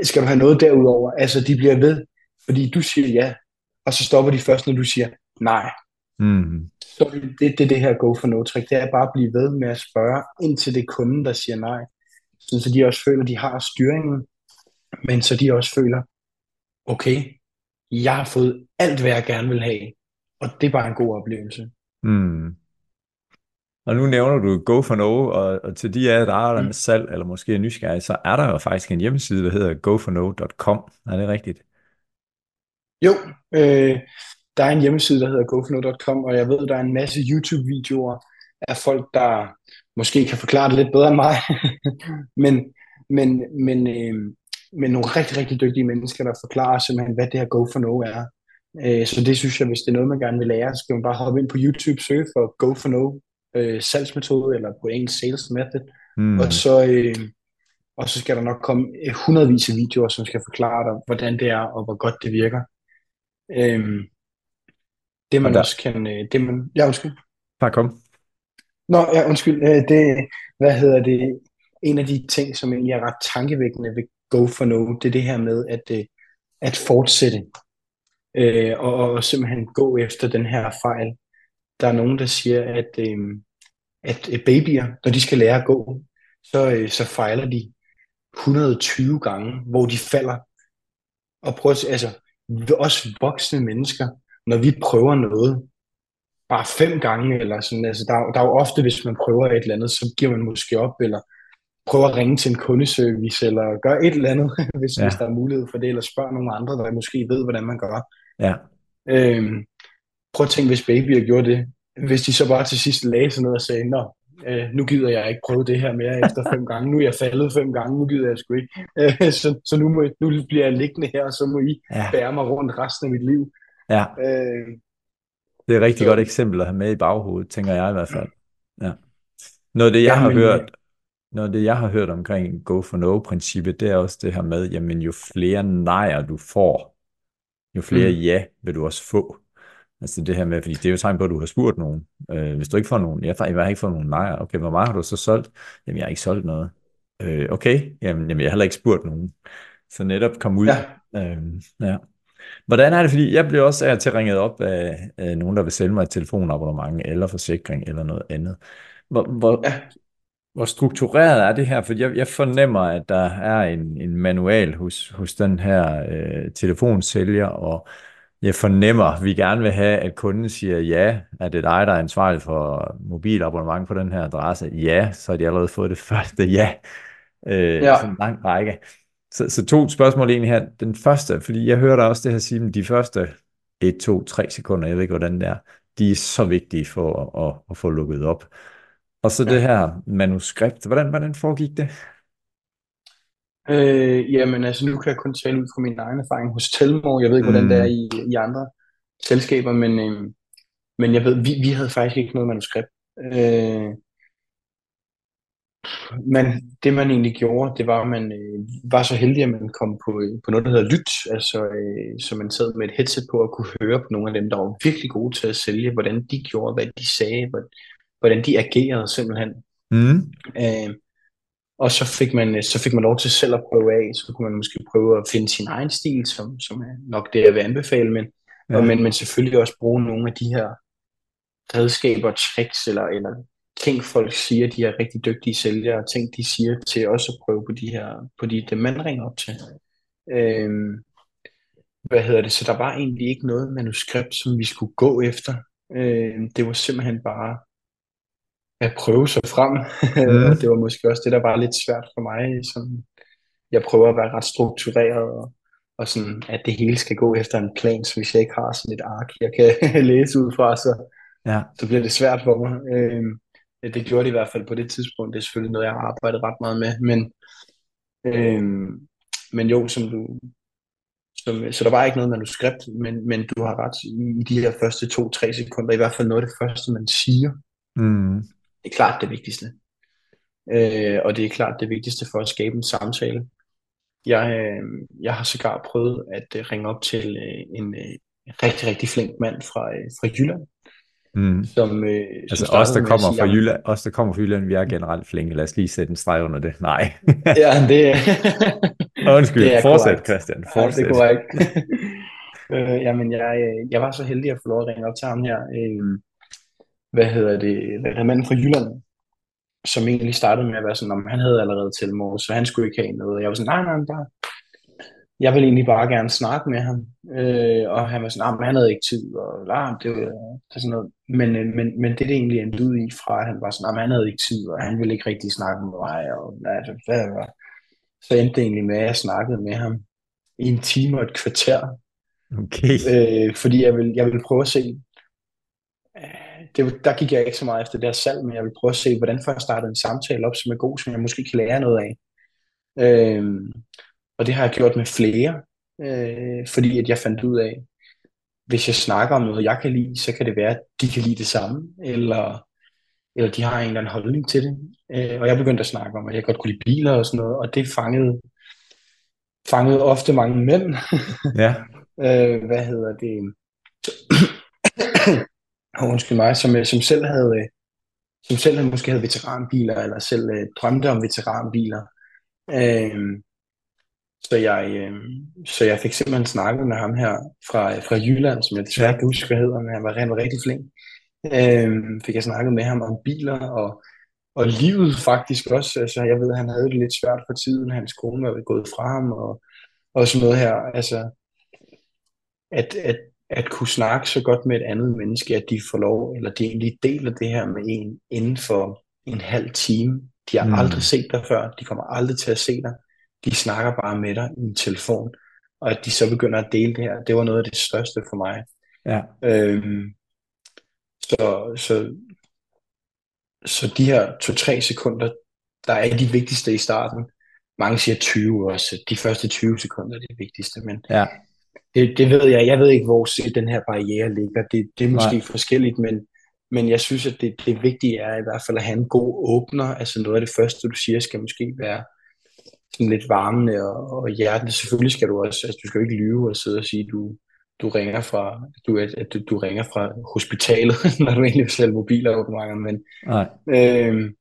Skal du have noget derudover? Altså, de bliver ved, fordi du siger ja, og så stopper de først, når du siger nej. Mm. Så det, det, det her go for no trick, det er bare at blive ved med at spørge, indtil det er kunden, der siger nej. Så de også føler, at de har styringen, men så de også føler, okay, jeg har fået alt, hvad jeg gerne vil have, og det er bare en god oplevelse. Mm. Og nu nævner du Go for No, og, og til de af jer, der er der med mm. salg, eller måske er nysgerrige, så er der jo faktisk en hjemmeside, der hedder gofano.com. Er det rigtigt? Jo, øh, der er en hjemmeside, der hedder gofano.com, og jeg ved, der er en masse YouTube-videoer af folk, der måske kan forklare det lidt bedre end mig, men, men, men, øh, men nogle rigtig, rigtig dygtige mennesker, der forklarer simpelthen, hvad det her Go for No er. Øh, så det synes jeg, hvis det er noget, man gerne vil lære, så skal man bare hoppe ind på YouTube, søge for Go for No øh, salgsmetode, eller på engelsk sales method, mm. og så... Øh, og så skal der nok komme hundredvis af videoer, som skal forklare dig, hvordan det er, og hvor godt det virker. Øhm, det man der... også kan... Øh, det man, ja, undskyld. Bare kom. Nå, ja, undskyld. Øh, det, hvad hedder det? En af de ting, som egentlig er ret tankevækkende ved Go for No, det er det her med at, øh, at fortsætte. Øh, og, og simpelthen gå efter den her fejl. Der er nogen, der siger, at, øh, at øh, babyer, når de skal lære at gå, så, øh, så fejler de 120 gange, hvor de falder. Og prøv at, altså, også voksne mennesker, når vi prøver noget, bare fem gange, eller sådan, altså der, der er jo ofte, hvis man prøver et eller andet, så giver man måske op, eller prøver at ringe til en kundeservice, eller gør et eller andet, hvis, ja. hvis der er mulighed for det, eller spørg nogle andre, der måske ved, hvordan man gør. Ja. Øhm, prøv at tænke, hvis babyer gjorde det, hvis de så bare til sidst lagde sådan noget og sagde, nå, øh, nu gider jeg ikke prøve det her mere efter fem gange, nu er jeg faldet fem gange, nu gider jeg sgu ikke. Øh, så så nu, må, nu bliver jeg liggende her, og så må I ja. bære mig rundt resten af mit liv. Ja. Øh, det er et rigtig så, godt eksempel at have med i baghovedet, tænker jeg i hvert fald. Ja. Noget af det, jeg ja, har hørt, noget det, jeg har hørt omkring go for no-princippet, det er også det her med, jamen jo flere nejer du får, jo flere mm. ja vil du også få. Altså det her med, fordi det er jo tegn på, at du har spurgt nogen. Øh, hvis du ikke får nogen, jeg, jeg har ikke fået nogen nejer, okay, hvor meget har du så solgt? Jamen, jeg har ikke solgt noget. Øh, okay, jamen, jamen, jeg har heller ikke spurgt nogen. Så netop kom ud. Ja. Øh, ja. Hvordan er det, fordi jeg bliver også af til ringet op af, af nogen, der vil sælge mig et telefonabonnement, eller forsikring, eller noget andet. Hvor, hvor, ja. Hvor struktureret er det her? For jeg, jeg fornemmer, at der er en, en manual hos, hos den her øh, telefonsælger, og jeg fornemmer, at vi gerne vil have, at kunden siger ja, at det er dig, der er ansvarlig for mobilabonnement på den her adresse. Ja, så har de allerede fået det første ja. Øh, ja. Så en lang række. Så, så to spørgsmål egentlig her. Den første, fordi jeg hører dig også det her sige, at de første 1, 2, 3 sekunder, jeg ved ikke, hvordan det er, de er så vigtige for at, at, at få lukket op. Og så ja. det her manuskript, hvordan, hvordan foregik det? Øh, jamen altså, nu kan jeg kun tale ud fra min egen erfaring hos Telmore. Jeg ved ikke, hvordan mm. det er i, i andre selskaber, men, øh, men jeg ved, vi, vi havde faktisk ikke noget manuskript. Øh, men det man egentlig gjorde, det var, at man øh, var så heldig, at man kom på, på noget, der hedder Lyt, altså øh, så man sad med et headset på og kunne høre på nogle af dem, der var virkelig gode til at sælge, hvordan de gjorde, hvad de sagde, hvordan de agerede simpelthen. Mm. Øh, og så fik, man, øh, så fik man lov til selv at prøve af, så kunne man måske prøve at finde sin egen stil, som, som er nok det, jeg vil anbefale, men, ja. og, men, men selvfølgelig også bruge nogle af de her redskaber, tricks eller, eller ting, folk siger, de er rigtig dygtige sælgere, og ting, de siger til også at prøve på de her, på de, dem man ringer op til. Øhm, hvad hedder det? Så der var egentlig ikke noget manuskript, som vi skulle gå efter. Øhm, det var simpelthen bare at prøve sig frem. Mm. det var måske også det, der var lidt svært for mig. Sådan, jeg prøver at være ret struktureret, og, og sådan, at det hele skal gå efter en plan, så hvis jeg ikke har sådan et ark, jeg kan læse ud fra, så, ja. så bliver det svært for mig. Øhm, det gjorde det i hvert fald på det tidspunkt. Det er selvfølgelig noget, jeg har arbejdet ret meget med. Men, øhm, men jo, som du, som, så der var ikke noget manuskript, men, men du har ret i de her første to-tre sekunder, i hvert fald noget af det første, man siger. Mm. Det er klart det vigtigste. Øh, og det er klart det vigtigste for at skabe en samtale. Jeg, øh, jeg har sågar prøvet at øh, ringe op til øh, en øh, rigtig, rigtig flink mand fra, øh, fra Jylland, Mm. Som, øh, altså som os, der kommer sige, fra Jylland, os, der kommer fra Jylland, vi er generelt flinke. Lad os lige sætte en streg under det. Nej. ja, det Undskyld, det er fortsæt korrekt. Christian, fortsæt. Ja, det er korrekt. øh, jamen, jeg, øh, jeg var så heldig at få lov at ringe op til ham her. Øh, hvad hedder det? Hvad hedder manden fra Jylland, som egentlig startede med at være sådan, om han havde allerede tilmål, så han skulle ikke have noget. Jeg var sådan, nej, nej, bare, jeg ville egentlig bare gerne snakke med ham, øh, og han var sådan, nah, men han havde ikke tid, og la, det, var, det sådan noget. Men, øh, men, men det, det egentlig endte ud i fra, at han var sådan, nah, han havde ikke tid, og han ville ikke rigtig snakke med mig, og altså, hvad var. Så endte det egentlig med, at jeg snakkede med ham i en time og et kvarter. Okay. Øh, fordi jeg ville, jeg ville prøve at se, det, der gik jeg ikke så meget efter det her salg, men jeg vil prøve at se, hvordan får jeg startet en samtale op, som er god, som jeg måske kan lære noget af. Øh, og det har jeg gjort med flere, øh, fordi at jeg fandt ud af, hvis jeg snakker om noget, jeg kan lide, så kan det være, at de kan lide det samme, eller, eller de har en eller anden holdning til det. Øh, og jeg begyndte at snakke om, at jeg godt kunne lide biler og sådan noget, og det fangede, fangede ofte mange mænd. Ja. øh, hvad hedder det? Og undskyld mig, som, øh, som selv havde øh, som selv havde, måske havde veteranbiler, eller selv øh, drømte om veteranbiler. Øh, så jeg, øh, så jeg fik simpelthen snakket med ham her fra, fra Jylland, som jeg desværre ikke husker, hvad hedder, men han var, han var rigtig flink. Øh, fik jeg snakket med ham om biler og, og livet faktisk også. Altså, jeg ved, at han havde det lidt svært for tiden. Hans kone var gået fra ham og, og sådan noget her. Altså, at, at, at kunne snakke så godt med et andet menneske, at de får lov, eller de egentlig deler det her med en inden for en halv time. De har mm. aldrig set dig før. De kommer aldrig til at se dig de snakker bare med dig i en telefon, og at de så begynder at dele det her, det var noget af det største for mig. Ja. Øhm, så, så, så de her to-tre sekunder, der er de vigtigste i starten. Mange siger 20 også. De første 20 sekunder er det vigtigste, men ja. Det, det ved jeg. Jeg ved ikke, hvor den her barriere ligger. Det, det er måske Nej. forskelligt, men, men jeg synes, at det, det vigtige er i hvert fald at have en god åbner. Altså noget af det første, du siger, skal måske være sådan lidt varmende og, og hjertende. Selvfølgelig skal du også, altså du skal jo ikke lyve og sidde og sige, du, du ringer fra, du, at du, du ringer fra hospitalet, når du egentlig vil sælge mobilabonnementer, men Nej. Øh,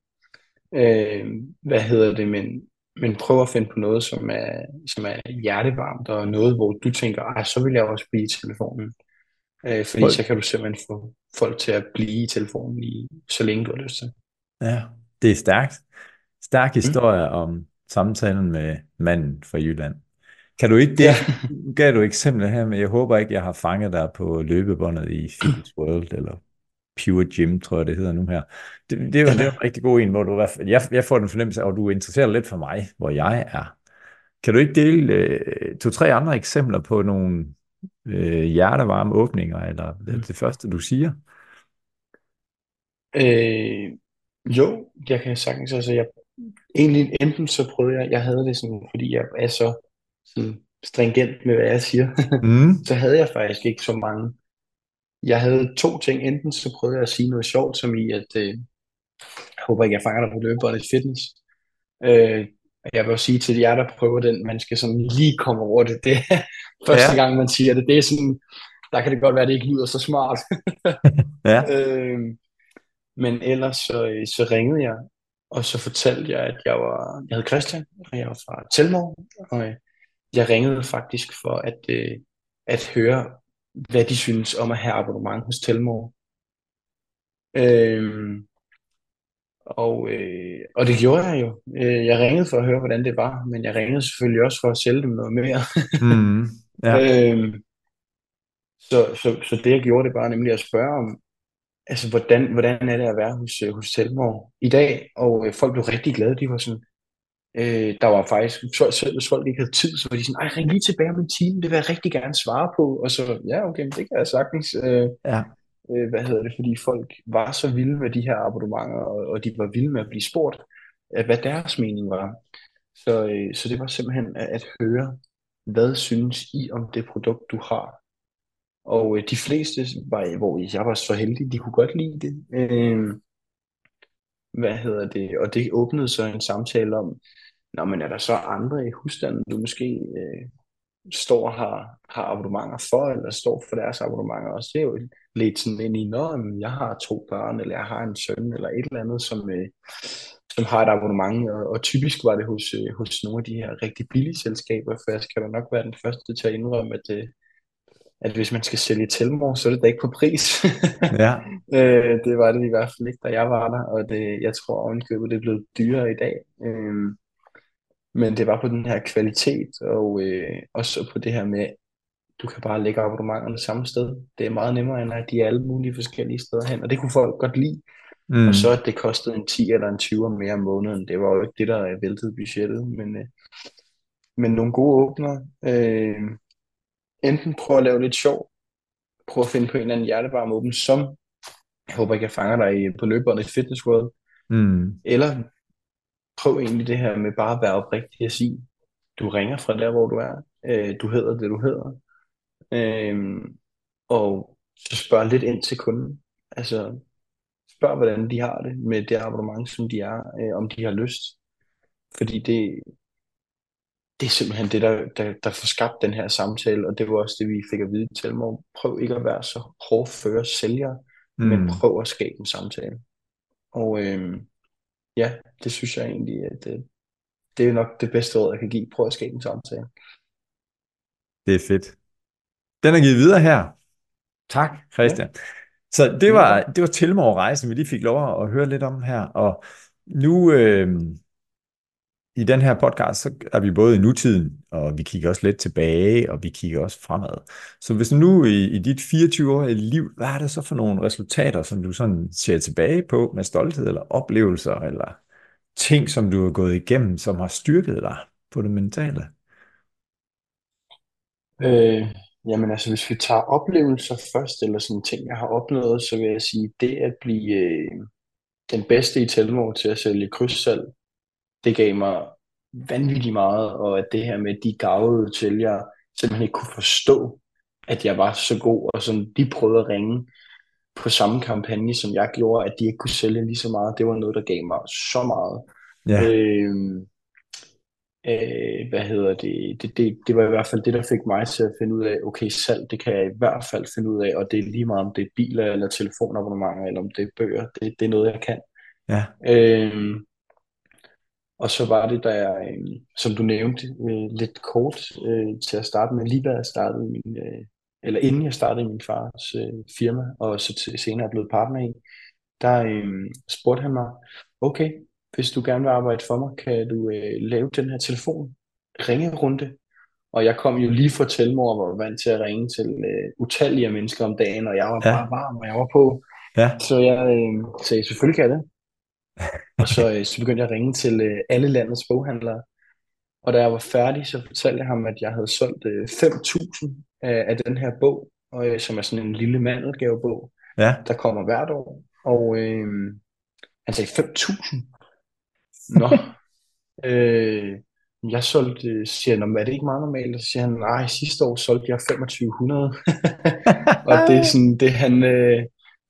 øh, hvad hedder det, men, men prøv at finde på noget, som er, som er hjertevarmt, og noget, hvor du tænker, Ej, så vil jeg også blive i telefonen. Øh, fordi Folk. så kan du simpelthen få folk til at blive i telefonen i, så længe du har lyst til. Ja, det er stærkt. Stærk mm. historie mm. om samtalen med manden fra Jylland. Kan du ikke det? Ja. Gav du eksempler her, men jeg håber ikke, jeg har fanget dig på løbebåndet i Fitness World, eller Pure Gym, tror jeg, det hedder nu her. Det, det, var, det var en rigtig god en, hvor du jeg, jeg får den fornemmelse af, at du interesserer lidt for mig, hvor jeg er. Kan du ikke dele øh, to-tre andre eksempler på nogle øh, hjertevarme åbninger, eller det, det første, du siger? Øh, jo, jeg kan sagtens, altså jeg, egentlig enten så prøvede jeg, jeg havde det sådan, fordi jeg er så sådan stringent med, hvad jeg siger, Mm. så havde jeg faktisk ikke så mange. Jeg havde to ting, enten så prøvede jeg at sige noget sjovt, som i at, øh, jeg håber ikke, jeg fanger dig på løbebåndet fitness. Øh, jeg vil også sige til jer, der prøver den, man skal sådan lige komme over det. Det er første Ja. gang, man siger det. Det er sådan, der kan det godt være, at det ikke lyder så smart. Ja. øh, men ellers så, øh, så ringede jeg, og så fortalte jeg, at jeg var, jeg hed Christian, og jeg var fra Telmor, og øh, jeg ringede faktisk for at, øh, at høre, hvad de synes om at have abonnement hos Telmor. Øh, og, øh, og det gjorde jeg jo. Øh, jeg ringede for at høre, hvordan det var, men jeg ringede selvfølgelig også for at sælge dem noget mere. Mm. Ja. Øh, så, så, så det jeg gjorde, det var nemlig at spørge om, altså hvordan, hvordan er det at være hos, øh, hos Telmor i dag? Og øh, folk blev rigtig glade. De var sådan, øh, der var faktisk, selv hvis folk ikke havde tid, så var de sådan, ej, ring lige tilbage om en time, det vil jeg rigtig gerne svare på. Og så, ja, okay, men det kan jeg sagtens. Øh, Ja. øh, hvad hedder det, fordi folk var så vilde med de her abonnementer, og, og de var vilde med at blive spurgt, øh, hvad deres mening var. Så, øh, så det var simpelthen at, at høre, hvad synes I om det produkt, du har? Og øh, de fleste, var, hvor jeg var så heldig, de kunne godt lide det. Øh, hvad hedder det? Og det åbnede så en samtale om, Nå, men er der så andre i husstanden, du måske øh, står og har, har abonnementer for, eller står for deres abonnementer også? Det er jo lidt sådan ind i, når jeg har to børn, eller jeg har en søn, eller et eller andet, som, øh, som har et abonnement, og, og typisk var det hos, øh, hos nogle af de her rigtig billige selskaber, for jeg skal da nok være den første til at indrømme, at, øh, at hvis man skal sælge Telmor, så er det da ikke på pris. Ja. øh, det var det i hvert fald ikke, da jeg var der, og det, jeg tror ovenikøbet, det er blevet dyrere i dag. Øh, men det var på den her kvalitet, og øh, også på det her med, du kan bare lægge abonnementerne samme sted. Det er meget nemmere, end at de er alle mulige forskellige steder hen, og det kunne folk godt lide. Mm. Og så at det kostede en 10 eller en 20 mere om måneden, det var jo ikke det, der væltede budgettet, men, øh, men nogle gode åbner. Øh, enten prøv at lave lidt sjov, prøv at finde på en eller anden hjertevarm åben, som, jeg håber ikke, jeg fanger dig i- på løbebåndet i Fitness World, Mm. eller prøv egentlig det her med bare at være oprigtig og sige, du ringer fra der, hvor du er, øh, du hedder det, du hedder, øh, og så spørg lidt ind til kunden. Altså, spørg, hvordan de har det med det abonnement, som de er, øh, om de har lyst. Fordi det, det er simpelthen det, der, der, der får skabt den her samtale, og det var også det, vi fik at vide til Telmor. Prøv ikke at være så hårdføre sælger, mm. men prøv at skabe en samtale. Og øh, ja, det synes jeg egentlig, at det, det er nok det bedste råd, jeg kan give. Prøv at skabe en samtale. Det er fedt. Den er givet videre her. Tak, Christian. Så det var, det var Tilmore-rejsen, vi lige fik lov at høre lidt om her. Og nu øh, i den her podcast, så er vi både i nutiden, og vi kigger også lidt tilbage, og vi kigger også fremad. Så hvis nu i, i dit 24-årige liv, hvad er det så for nogle resultater, som du sådan ser tilbage på med stolthed, eller oplevelser, eller ting, som du har gået igennem, som har styrket dig på det mentale? Øh, jamen altså, hvis vi tager oplevelser først, eller sådan ting, jeg har opnået, så vil jeg sige, det at blive øh, den bedste i Telmor til at sælge krydssalg, det gav mig vanvittigt meget, og at det her med, de gavede til, jeg simpelthen ikke kunne forstå, at jeg var så god, og sådan, de prøvede at ringe på samme kampagne, som jeg gjorde, at de ikke kunne sælge lige så meget, det var noget, der gav mig så meget. Ja, Øh, øh, hvad hedder det? Det, det? det var i hvert fald det, der fik mig til at finde ud af, okay, salg, det kan jeg i hvert fald finde ud af, og det er lige meget, om det er biler eller telefonabonnementer, eller om det er bøger, det, det er noget, jeg kan. ja, Øh, og så var det, da jeg, øh, som du nævnte øh, lidt kort øh, til at starte med, lige da jeg startede min, øh, eller inden jeg startede min fars øh, firma, og så til, senere er blevet partner i, der øh, spurgte han mig, okay, hvis du gerne vil arbejde for mig, kan du øh, lave den her telefon ringerunde? Og jeg kom jo lige fra Telmor og var vant til at ringe til øh, utallige mennesker om dagen, og jeg var Ja. bare varm, og jeg var på. ja, Så jeg øh, sagde, selvfølgelig kan jeg det. Og så, øh, så begyndte jeg at ringe til øh, alle landets boghandlere. Og da jeg var færdig, så fortalte jeg ham, at jeg havde solgt øh, 5.000 af, af den her bog, og, øh, som er sådan en lille mandelgavebog, Ja. der kommer hvert år. Og øh, han sagde 5.000. Nå. øh, jeg solgte, øh, siger han, er det ikke meget normalt? Så siger han, nej, sidste år solgte jeg 2500. og det er sådan, det han, øh,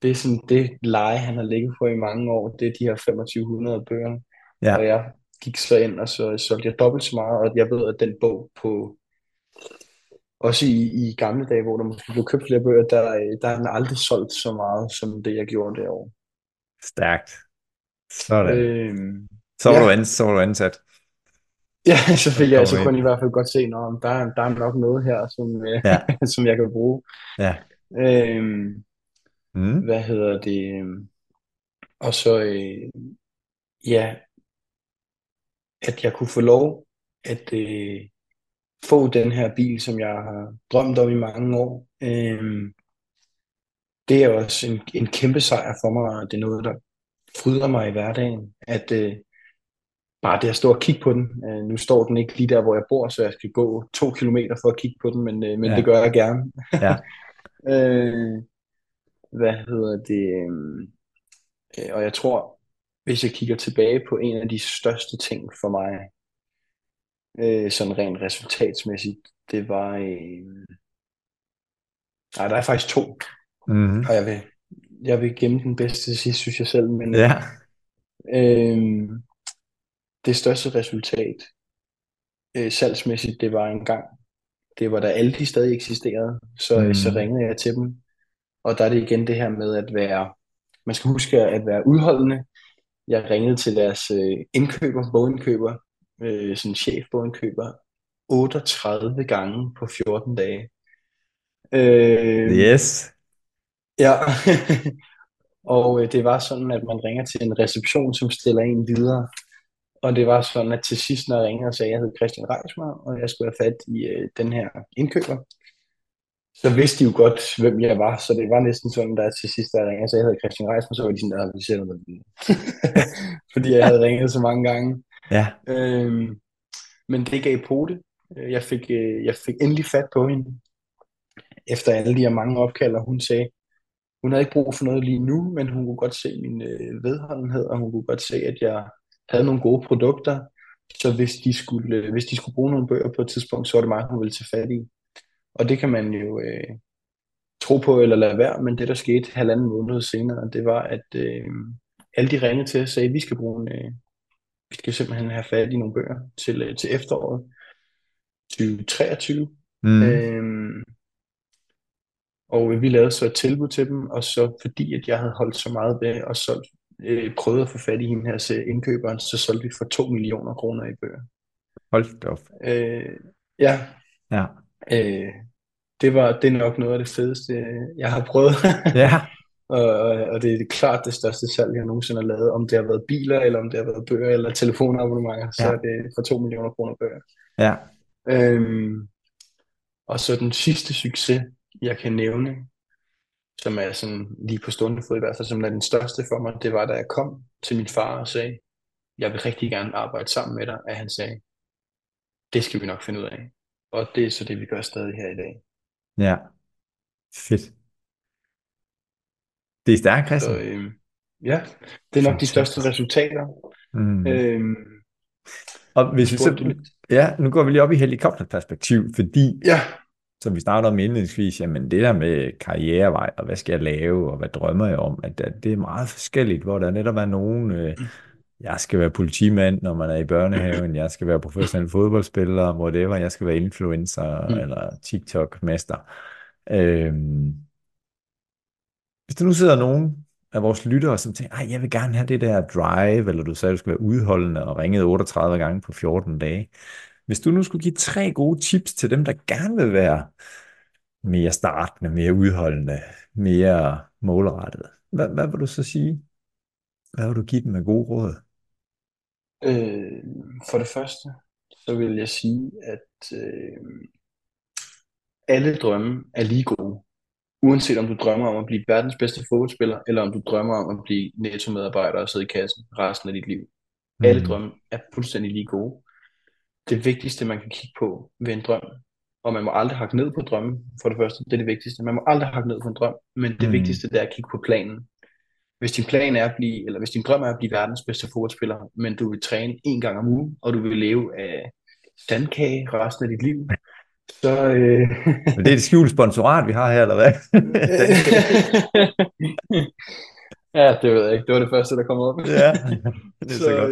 det er sådan det leje, han har ligget på i mange år, det er de her 2500 bøger. Ja. Og jeg gik så ind, og så solgte jeg dobbelt så meget, og jeg ved, at den bog på, også i, i gamle dage, hvor der måske blev købt flere bøger, der, øh, der har den aldrig solgt så meget, som det jeg gjorde år. Stærkt. Sådan. Øhm, Så var, ja. du ansat, så var du ansat. ja, så fik jeg, så kunne jeg i hvert fald godt se, at der, er- der er nok noget her, som, øh, Ja. som jeg kan bruge. Ja. Øhm, Mm. hvad hedder det? Og så, øh, ja, at jeg kunne få lov at øh, få den her bil, som jeg har drømt om i mange år. Øhm, det er også en, en kæmpe sejr for mig, og det er noget, der fryder mig i hverdagen, at øh, bare det at stå og kigge på den. Øh, nu står den ikke lige der, hvor jeg bor, så jeg skal gå to kilometer for at kigge på den, men, øh, men Ja. det gør jeg gerne. Ja. øh, hvad hedder det? øhm, Øh, og jeg tror, hvis jeg kigger tilbage på en af de største ting for mig, øh, sådan rent resultatsmæssigt, det var... Øh... Nej, der er faktisk to, Mm. og jeg vil, jeg vil gemme den bedste til sidst, synes jeg selv, men Ja. øh, det største resultat øh, salgsmæssigt, det var en gang, det var da alle de stadig eksisterede, så, Mm. mm. så ringede jeg til dem, og der er det igen det her med at være, man skal huske at være udholdende. Jeg ringede til deres øh, indkøber, bogindkøber, øh, sådan chef bogindkøber, 38 gange på 14 dage. Øh, Yes. Ja, og øh, det var sådan, at man ringer til en reception, som stiller en videre. Og det var sådan, at til sidst, når jeg ringede og sagde, at jeg hed Christian Reismar, og jeg skulle have fat i øh, den her indkøber, så vidste de jo godt, hvem jeg var. Så det var næsten sådan, der til sidst, da jeg ringede at jeg hed Christian Reismar, så var de sådan, at vi ser noget Fordi jeg havde ringet så mange gange. Ja. Øhm, men det gav pote. Øh, Jeg fik, øh, jeg fik endelig fat på hende, efter alle de her mange opkald, og hun sagde, hun havde ikke brug for noget lige nu, men hun kunne godt se min øh, vedholdenhed, og hun kunne godt se, at jeg havde nogle gode produkter, så hvis de skulle, øh, hvis de skulle bruge nogle bøger på et tidspunkt, så var det mig, hun ville tage fat i. Og det kan man jo øh, tro på eller lade være, men det der skete halvanden måned senere, det var, at øh, alle de ringede til og sagde, at vi skal bruge en, øh, vi skal simpelthen have fat i nogle bøger til, øh, til efteråret 2023. Mm. Øhm, og vi lavede så et tilbud til dem, og så fordi at jeg havde holdt så meget ved og så øh, prøvet at få fat i hende her til indkøberen, så solgte vi for 2 millioner kroner i bøger. Hold da op. Øh, ja, Ja. Øh, det var det er nok noget af det fedeste, jeg har prøvet. Ja. og, og- det er klart det største salg, jeg nogensinde har lavet. Om det har været biler, eller om det har været bøger, eller telefonabonnementer, så Ja. er det for 2 millioner kroner bøger. Ja. Øhm, og så den sidste succes, jeg kan nævne, som er sådan lige på stående fod i hvert fald, som er den største for mig, det var, da jeg kom til min far og sagde, jeg vil rigtig gerne arbejde sammen med dig, at han sagde, det skal vi nok finde ud af. Og det er så det, vi gør stadig her i dag. Ja. Fedt. Det er stærkt, Så Christian. øhm, ja, det er nok de største resultater. Mm. Øhm, Og hvis vi så, ja, nu går vi lige op i helikopterperspektiv, fordi, Ja, som vi startede om indledningsvis, jamen det der med karrierevej, og hvad skal jeg lave, og hvad drømmer jeg om, at at det er meget forskelligt, hvor der netop er nogen, øh, jeg skal være politimand, når man er i børnehaven, jeg skal være professionel fodboldspiller, whatever, jeg skal være influencer, Mm. eller TikTok-mester. Øhm, hvis der nu sidder nogen af vores lyttere, som tænker, ej, jeg vil gerne have det der drive, eller du sagde, du skal være udholdende, og ringede 38 gange på 14 dage. Hvis du nu skulle give tre gode tips til dem, der gerne vil være mere startende, mere udholdende, mere målrettet, hvad, hvad vil du så sige? Hvad vil du give dem af gode råd? Øh, for det første, så vil jeg sige, at øh, alle drømme er lige gode. Uanset om du drømmer om at blive verdens bedste fodboldspiller, eller om du drømmer om at blive netto-medarbejder og sidde i kassen resten af dit liv. Alle Mm. drømme er fuldstændig lige gode. Det vigtigste, man kan kigge på ved en drøm, og man må aldrig hakke ned på drømmen, for det første. Det er det vigtigste. Man må aldrig hakke ned på en drøm, men det Mm. vigtigste det er at kigge på planen. Hvis din plan er at blive, eller hvis din drøm er at blive verdens bedste fodboldspiller, men du vil træne en gang om ugen, og du vil leve af sandkage resten af dit liv, så... Øh, Men det er et skjult sponsorat, vi har her, eller hvad? ja, det ved jeg ikke. Det var det første, der kom op. ja, det er så, så, godt.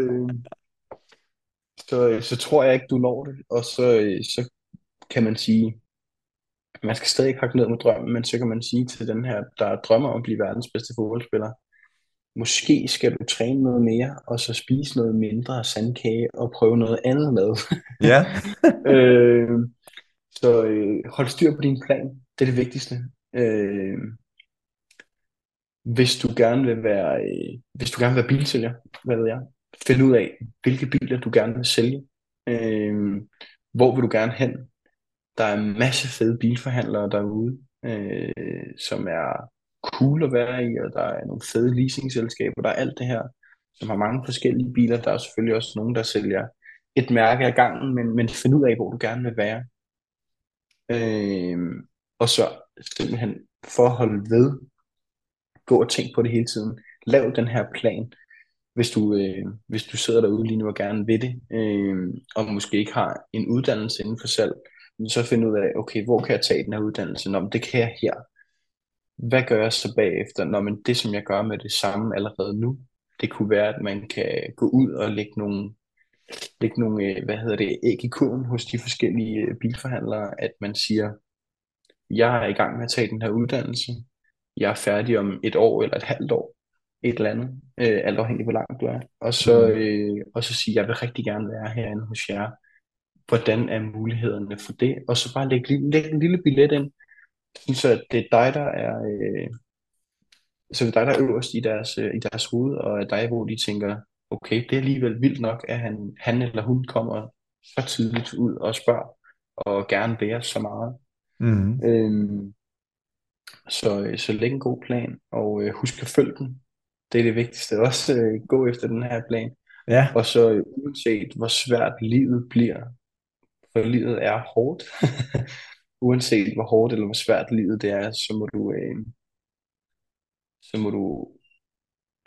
øh, så, så tror jeg ikke, du når det. Og så, øh, så kan man sige, man skal stadig ikke hakke ned med drømmen, men så kan man sige til den her, der drømmer om at blive verdens bedste fodboldspiller, måske skal du træne noget mere, og så spise noget mindre sandkage og prøve noget andet mad. Ja, øh, så øh, hold styr på din plan. Det er det vigtigste. Øh, hvis du gerne vil være, øh, hvis du gerne vil være bilsælger, hvad ved jeg, find ud af, hvilke biler du gerne vil sælge. Øh, hvor vil du gerne hen? Der er en masse fede bilforhandlere derude, øh, som er cool at være i, og der er nogle fede leasingselskaber, der er alt det her, som har mange forskellige biler. Der er selvfølgelig også nogen, der sælger et mærke ad gangen, men, men find ud af, hvor du gerne vil være. Øh, og så simpelthen for at holde ved, gå og tænk på det hele tiden. Lav den her plan, hvis du, øh, hvis du sidder derude lige nu og gerne vil det, øh, og måske ikke har en uddannelse inden for salg, så find ud af, okay, hvor kan jeg tage den her uddannelse? Nå, men det kan jeg her. Hvad gør jeg så bagefter? Nå, men det, som jeg gør med det samme allerede nu, det kunne være, at man kan gå ud og lægge nogle, lægge nogle øh, hvad hedder det, æg i kurven hos de forskellige øh, bilforhandlere, at man siger, jeg er i gang med at tage den her uddannelse, jeg er færdig om et år eller et halvt år, et eller andet, øh, alt afhængig hvor langt du er, og så, øh, og så sige, jeg vil rigtig gerne være herinde hos jer, hvordan er mulighederne for det, og så bare lægge, lægge en lille billet ind, så det er dig, der er, øh, så det er dig, der er øverst i deres, øh, i deres hoved, og er dig, hvor de tænker, okay, det er alligevel vildt nok, at han, han eller hun kommer så tidligt ud og spørger, og gerne vil så meget. mm. Øhm, så, øh, så læg en god plan, og øh, husk at følge den. Det er det vigtigste. Også øh, gå efter den her plan. ja, Og så øh, uanset hvor svært livet bliver, for livet er hårdt, uanset hvor hårdt eller hvor svært livet det er, så må du, øh, så må du,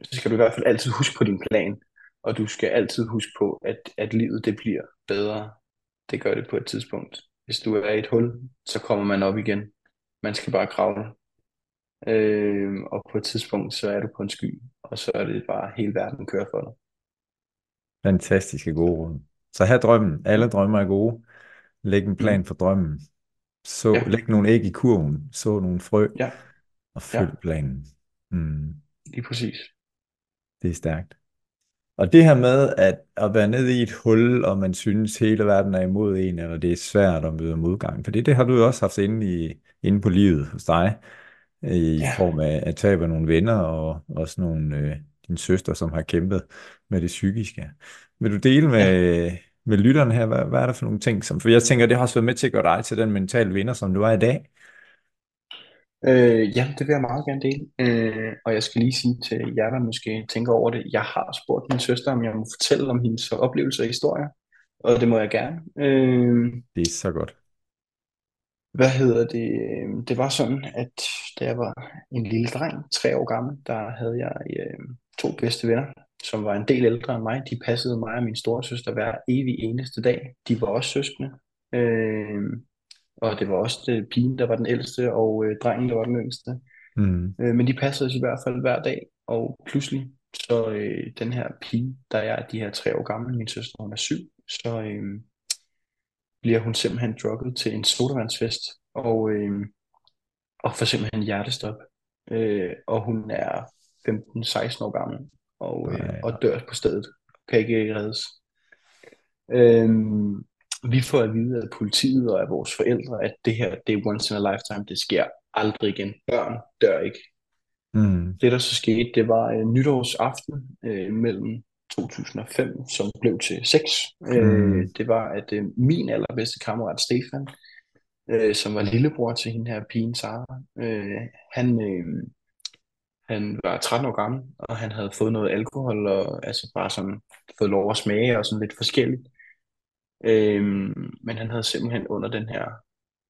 så skal du i hvert fald altid huske på din plan, og du skal altid huske på, at, at livet det bliver bedre. Det gør det på et tidspunkt. Hvis du er i et hul, så kommer man op igen. Man skal bare kravle. Øh, og på et tidspunkt, så er du på en sky, og så er det bare hele verden kører for dig. fantastiske gode råd. Så her drømmen. Alle drømmer er gode. Læg en plan for drømmen. Så Ja. læg nogle æg i kurven. Så nogle frø. Ja, Og følg planen. Mm. lige præcis. Det er stærkt. Og det her med at, at være nede i et hul, og man synes, hele verden er imod en, eller det er svært at møde modgang. For det, det har du jo også haft inde, i, inde på livet hos dig, i Ja. form af at tabe nogle venner, og også nogle, øh, din søster, som har kæmpet med det psykiske. Vil du dele med, med lytterne her, hvad, hvad er der for nogle ting? Som, for jeg tænker, det har også været med til at gøre dig til den mentale vinder, som du er i dag. Øh, ja, det vil jeg meget gerne dele. Øh, og jeg skal lige sige til jer, der måske tænker over det, jeg har spurgt min søster, om jeg må fortælle om hendes oplevelser og historier, og det må jeg gerne. Øh, Det er så godt. hvad hedder det? Det var sådan, at da jeg var en lille dreng, tre år gammel, der havde jeg øh, to bedste venner, som var en del ældre end mig. De passede mig og min storesøster hver evig eneste dag. De var også søskende. Øh, og det var også det, pigen, der var den ældste, og øh, drengen, der var den yngste. Mm. Øh, men de passede os i hvert fald hver dag, og pludselig, så øh, den her pige, der er de her tre år gammel, min søster, hun er syv, så øh, bliver hun simpelthen drukket til en sodavandsfest, og, øh, og får simpelthen hjertestop. Øh, og hun er 15-16 år gammel, og, øh, og dør på stedet, kan ikke reddes. Øh, vi får at vide af politiet og af vores forældre, at det her, det er once in a lifetime, det sker aldrig igen. Børn dør ikke. Mm. Det, der så skete, det var øh, nytårsaften øh, mellem 2005, som blev til 6. Øh, Mm. det var, at øh, min allerbedste kammerat, Stefan, øh, som var lillebror til hende her pigen, Sara, øh, han, øh, han var 13 år gammel, og han havde fået noget alkohol, og altså bare sådan fået lov at smage, og sådan lidt forskelligt. Øh, men han havde simpelthen under den her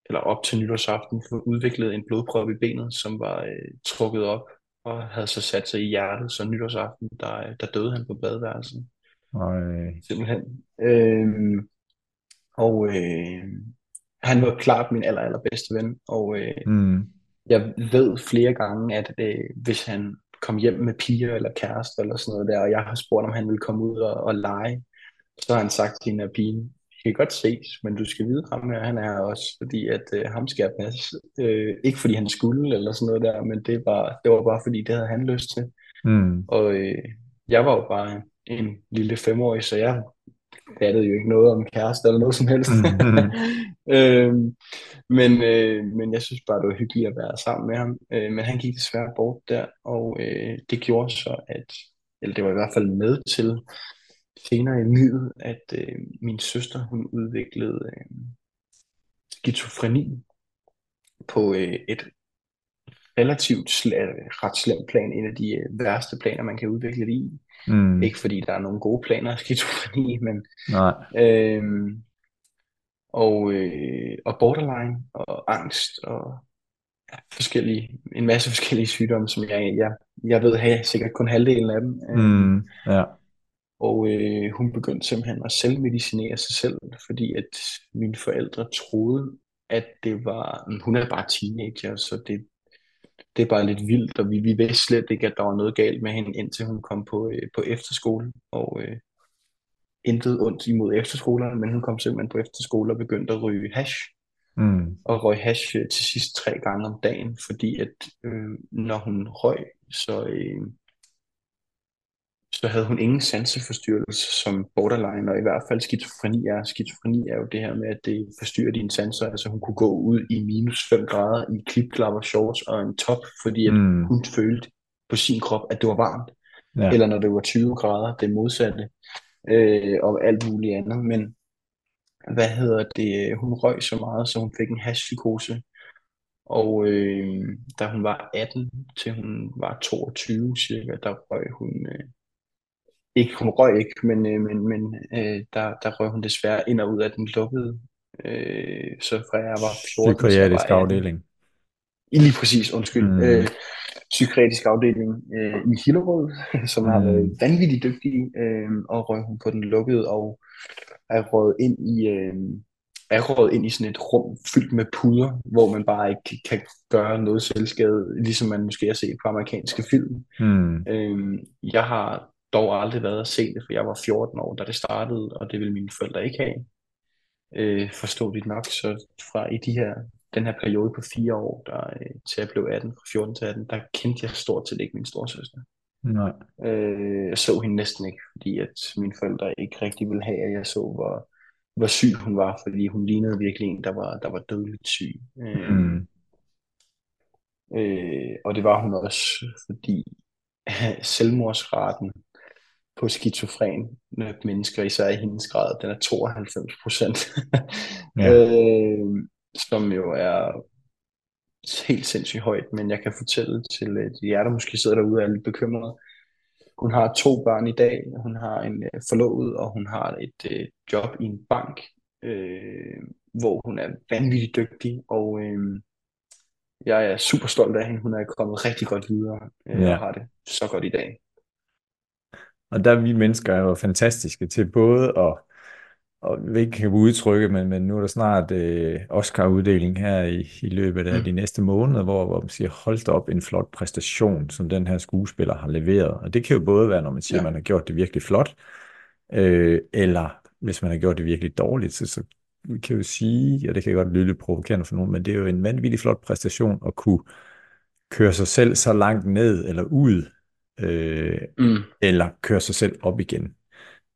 eller op til nytårsaften, udviklet en blodprop i benet, som var øh, trukket op og havde så sat sig i hjertet, så nytårsaften, der, der døde han på badeværelset. Ej. Simpelthen. Øhm, og øh, han var klart min aller, allerbedste ven, og øh, Mm. Jeg ved flere gange, at øh, hvis han kom hjem med piger eller kærester eller sådan noget der, og jeg har spurgt, om han ville komme ud og, og lege, så har han sagt til hende af pigen, vi kan godt ses, men du skal vide ham her, han er også, fordi at øh, ham skal jeg passe. Øh, ikke fordi han skulle eller sådan noget der, men det var, det var bare fordi, det havde han lyst til. Mm. Og øh, jeg var jo bare en lille femårig, så jeg fattede jo ikke noget om kæreste eller noget som helst. Mhm. øhm, men, øh, men jeg synes bare, det var hyggeligt at være sammen med ham. Øh, men han gik desværre bort der, og øh, det gjorde så, at, eller det var i hvert fald med til senere i livet, at øh, min søster, hun udviklede øh, skizofreni på øh, et relativt sl- ret slemt plan, en af de øh, værste planer, man kan udvikle det i. Mm. Ikke fordi der er nogle gode planer af skizofreni, men Nej. øhm, og, øh, og borderline og angst og ja, forskellige, en masse forskellige sygdomme, som jeg, jeg, jeg ved have sikkert kun halvdelen af dem. Øhm, Mm. Ja. Og øh, hun begyndte simpelthen at selvmedicinere sig selv, fordi at mine forældre troede, at det var, hun er bare teenager, så det, det er bare lidt vildt, og vi, vi vidste slet ikke, at der var noget galt med hende, indtil hun kom på, øh, på efterskole, og øh, intet ondt imod efterskolerne, men hun kom simpelthen på efterskole og begyndte at ryge hash, Mm. og røg hash øh, til sidst tre gange om dagen, fordi at øh, når hun røg, så, øh, så havde hun ingen sanseforstyrrelse som borderline, og i hvert fald skizofreni er. Skizofreni er jo det her med, at det forstyrrer dine sanser, altså hun kunne gå ud i minus 5 grader i klipklapper, shorts og en top, fordi at Mm. hun følte på sin krop, at det var varmt, Ja. eller når det var 20 grader, det modsatte, øh, og alt muligt andet, men hvad hedder det, hun røg så meget, så hun fik en hashpsykose, og øh, da hun var 18 til hun var 22 cirka, der røg hun, øh, ikke, hun røg ikke, men, øh, men, men øh, der, der røg hun desværre ind og ud af den lukkede, øh, så fra jeg var 14 til jeg var Psykiatrisk 18. afdeling. I lige præcis, undskyld. Mm. Øh, psykiatrisk afdeling øh, i Hillerød, som har Mm. været vanvittigt dygtige, øh, og røg hun på den lukkede, og er røget ind i, øh, er røget ind i sådan et rum fyldt med puder, hvor man bare ikke kan gøre noget selvskade, ligesom man måske har set på amerikanske film. Mm. Øh, jeg har dog aldrig været at se det, for jeg var 14 år, da det startede, og det ville mine forældre ikke have. Øh, forståeligt nok, så fra i de her, den her periode på fire år, der, øh, til jeg blev 18, fra 14 til 18, der kendte jeg stort set ikke min storsøster. Nej. Øh, jeg så hende næsten ikke, fordi at mine forældre ikke rigtig ville have, at jeg så, hvor, hvor syg hun var, fordi hun lignede virkelig en, der var, der var dødeligt syg. Øh, Mm. øh, og det var hun også, fordi selvmordsraten på skizofren mennesker, især i hendes grad, den er 92 procent. Ja. øh, som jo er helt sindssygt højt, men jeg kan fortælle til de jer, der måske sidder derude og er lidt bekymrede. Hun har to børn i dag, hun har en øh, forlovet, og hun har et øh, job i en bank, øh, hvor hun er vanvittigt dygtig, og øh, jeg er super stolt af hende. Hun er kommet rigtig godt videre, øh, Ja. og har det så godt i dag. Og der er vi mennesker jo fantastiske til både at, og ikke kan udtrykke, men, men nu er der snart øh, Oscar-uddeling her i, i løbet af Mm. de næste måneder, hvor, hvor man siger, hold da op en flot præstation, som den her skuespiller har leveret. Og det kan jo både være, når man siger, Ja. at man har gjort det virkelig flot, øh, eller hvis man har gjort det virkelig dårligt, så, så vi kan jo sige, og det kan godt lyde lidt provokerende for nogen, men det er jo en vanvittig flot præstation at kunne køre sig selv så langt ned eller ud, øh, Mm. eller køre sig selv op igen.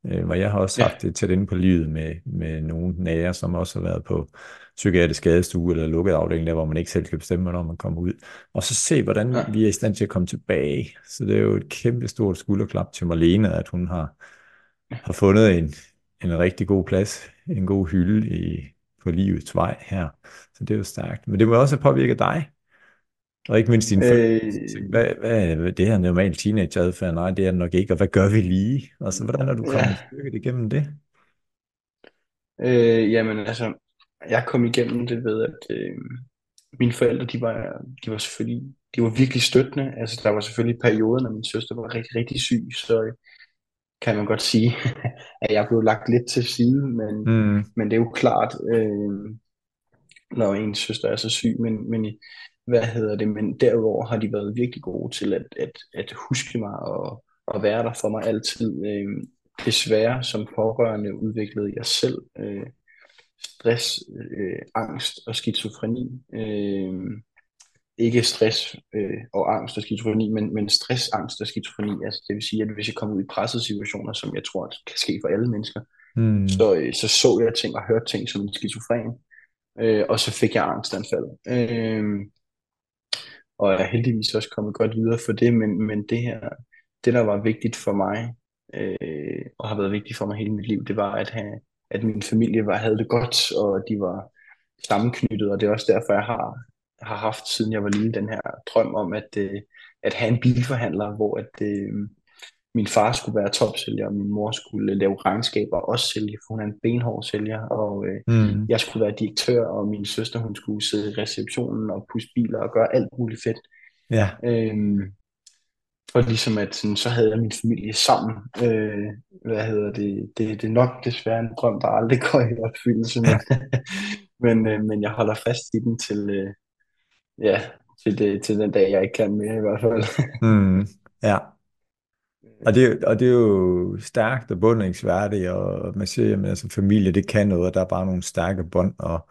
Øh, hvor jeg har også Ja. haft det tæt inde på livet med, med nogle nære, som også har været på psykiatrisk skadestue eller lukket afdeling, der hvor man ikke selv kan bestemme, hvornår man kommer ud. Og så se, hvordan Ja. vi er i stand til at komme tilbage. Så det er jo et kæmpe stort skulderklap til Marlene, at hun har, har fundet en, en rigtig god plads, en god hylde i, på livets vej her. Så det er jo stærkt. Men det må også have påvirket dig, og ikke mindst dine. Øh, Hvad, hvad, det her normal teenageadfærd? Nej, det er det nok ikke. Og hvad gør vi lige? Altså, hvordan er du kommet Ja. styrket igennem det? Øh, jamen altså, jeg kom igennem det ved, at øh, mine forældre, de var, de var selvfølgelig, de var virkelig støttende. Altså, der var selvfølgelig perioder, når min søster var rigtig, rigtig syg, så øh, kan man godt sige, at jeg blev lagt lidt til side, men, Mm. men det er jo klart, øh, når ens søster er så syg, men, men hvad hedder det, men derudover har de været virkelig gode til at, at, at huske mig og, og være der for mig altid. Øh, desværre som pårørende udviklede jeg selv øh, stress, øh, angst og skizofreni. Øh, ikke stress øh, og angst og skizofreni, men, men stress, angst og skizofreni. Altså det vil sige, at hvis jeg kommer ud i pressede situationer, som jeg tror kan ske for alle mennesker, Mm. så, øh, så så jeg ting og hørte ting som en skizofren, øh, og så fik jeg angstanfald. Øh, og er heldigvis også kommet godt videre for det, men, men det her, det der var vigtigt for mig, øh, og har været vigtigt for mig hele mit liv, det var at have, at min familie var, havde det godt, og de var sammenknyttet, og det er også derfor, jeg har, har haft, siden jeg var lille, den her drøm om at, øh, at have en bilforhandler, hvor at, øh, min far skulle være topsælger, og min mor skulle lave regnskaber og også sælge, for hun er en benhård sælger, og øh, Mm. jeg skulle være direktør, og min søster, hun skulle sidde i receptionen og pusse biler og gøre alt muligt fedt. Ja. Øhm, og ligesom at sådan, så havde jeg min familie sammen. Øh, hvad hedder det? det? Det er nok desværre en drøm, der aldrig går i opfyldelse, men, men, øh, men jeg holder fast i den til, øh, ja, til, det, til den dag, jeg ikke kan mere i hvert fald. Mm. Ja. Og det, og det er jo stærkt og bundningsværdigt, og man siger, at altså, familie, det kan noget, og der er bare nogle stærke bånd, og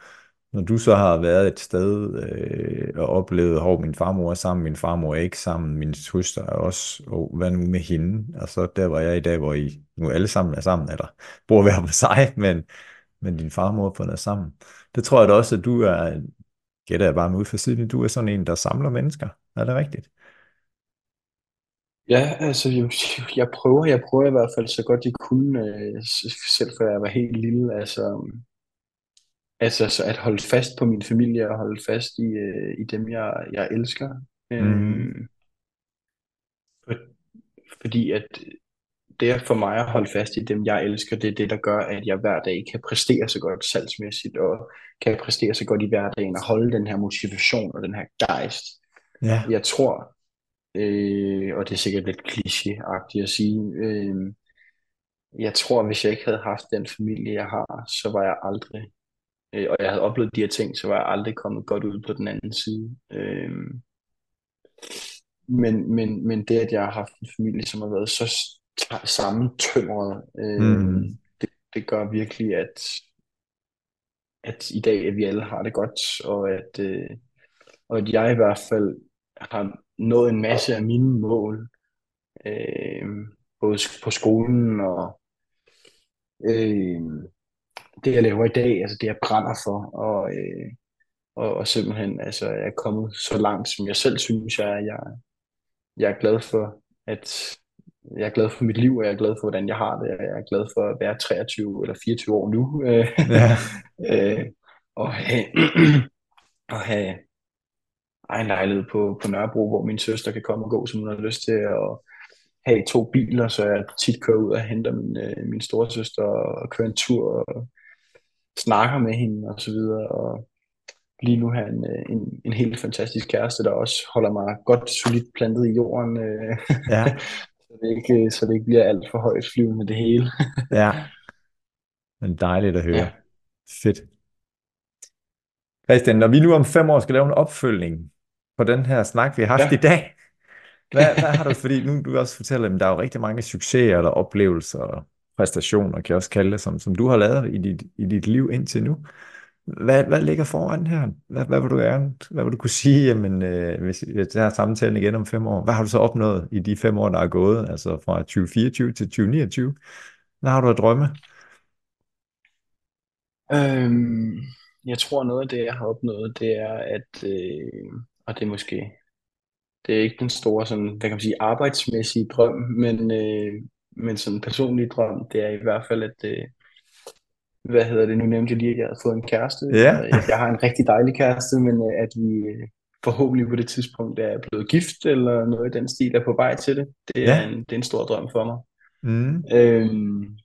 når du så har været et sted øh, og oplevet, hvor min farmor er sammen, min farmor er ikke sammen, min søster er også, og hvad nu med hende, og så der var jeg i dag, hvor I nu alle sammen er sammen, eller bor hver for sig, men, men din farmor på fundet sammen. Det tror jeg da også, at du er, gætter jeg bare med ud for siden, du er sådan en, der samler mennesker. Er det rigtigt? Ja, altså jeg, jeg prøver, jeg prøver i hvert fald så godt jeg kunne, øh, selv før jeg var helt lille, altså, altså så at holde fast på min familie og holde fast i, øh, i dem, jeg, jeg elsker. Mm. Øhm, for, fordi at det er for mig at holde fast i dem, jeg elsker, det er det, der gør, at jeg hver dag kan præstere så godt salgsmæssigt, og kan præstere så godt i hverdagen, og holde den her motivation og den her gejst. Ja. Jeg tror, øh, og det er sikkert lidt klichéagtigt at sige, øh, jeg tror, hvis jeg ikke havde haft den familie, jeg har, så var jeg aldrig, øh, og jeg havde oplevet de her ting, så var jeg aldrig kommet godt ud på den anden side. Øh, men, men, men det, at jeg har haft en familie, som har været så sammentømret, øh, Mm. det, det gør virkelig, at, at i dag, at vi alle har det godt, og at, øh, og at jeg i hvert fald har nået en masse af mine mål, øh, både på skolen og øh, det, jeg laver i dag, altså det, jeg brænder for, og, øh, og, og simpelthen altså, jeg er kommet så langt, som jeg selv synes, jeg er. Jeg, jeg er glad for, at jeg er glad for mit liv, og jeg er glad for, hvordan jeg har det, jeg er glad for at være 23 eller 24 år nu, øh, Ja. øh, og have, og have egen lejlighed på, på Nørrebro, hvor min søster kan komme og gå, som hun har lyst til, og have to biler, så jeg tit kører ud og henter min, øh, min storesøster og kører en tur og snakker med hende og så videre, og lige nu have en, øh, en, en helt fantastisk kæreste, der også holder mig godt solidt plantet i jorden, øh, Ja. så, det ikke, så det ikke bliver alt for højt flyvende det hele. Ja. Men dejligt at høre. Ja. Fedt. Christian, når vi nu om fem år skal lave en opfølgning på den her snak, vi har haft Ja. i dag, hvad, hvad har du, fordi nu du også fortæller, at der er jo rigtig mange succeser eller oplevelser og præstationer, kan jeg også kalde det, som, som du har lavet i dit, i dit liv indtil nu. Hvad, hvad ligger foran her? Hvad, hvad vil du gerne, hvad vil du kunne sige, jamen, øh, hvis vi tager samtalen igen om fem år? Hvad har du så opnået i de fem år, der er gået, altså fra 2024 til 2029? Hvad har du at drømme? Øhm, jeg tror noget af det, jeg har opnået, det er, at, øh, og det er måske, det er ikke den store sådan, hvad kan man sige, arbejdsmæssige drøm, men, øh, men sådan en personlig drøm, det er i hvert fald, at, øh, hvad hedder det, nu nævnte jeg lige, at jeg havde fået en kæreste, Ja. og jeg, jeg har en rigtig dejlig kæreste, men øh, at vi øh, forhåbentlig på det tidspunkt er blevet gift, eller noget i den stil, er på vej til det, det er, Ja. en, det er en stor drøm for mig. Mm. Øhm,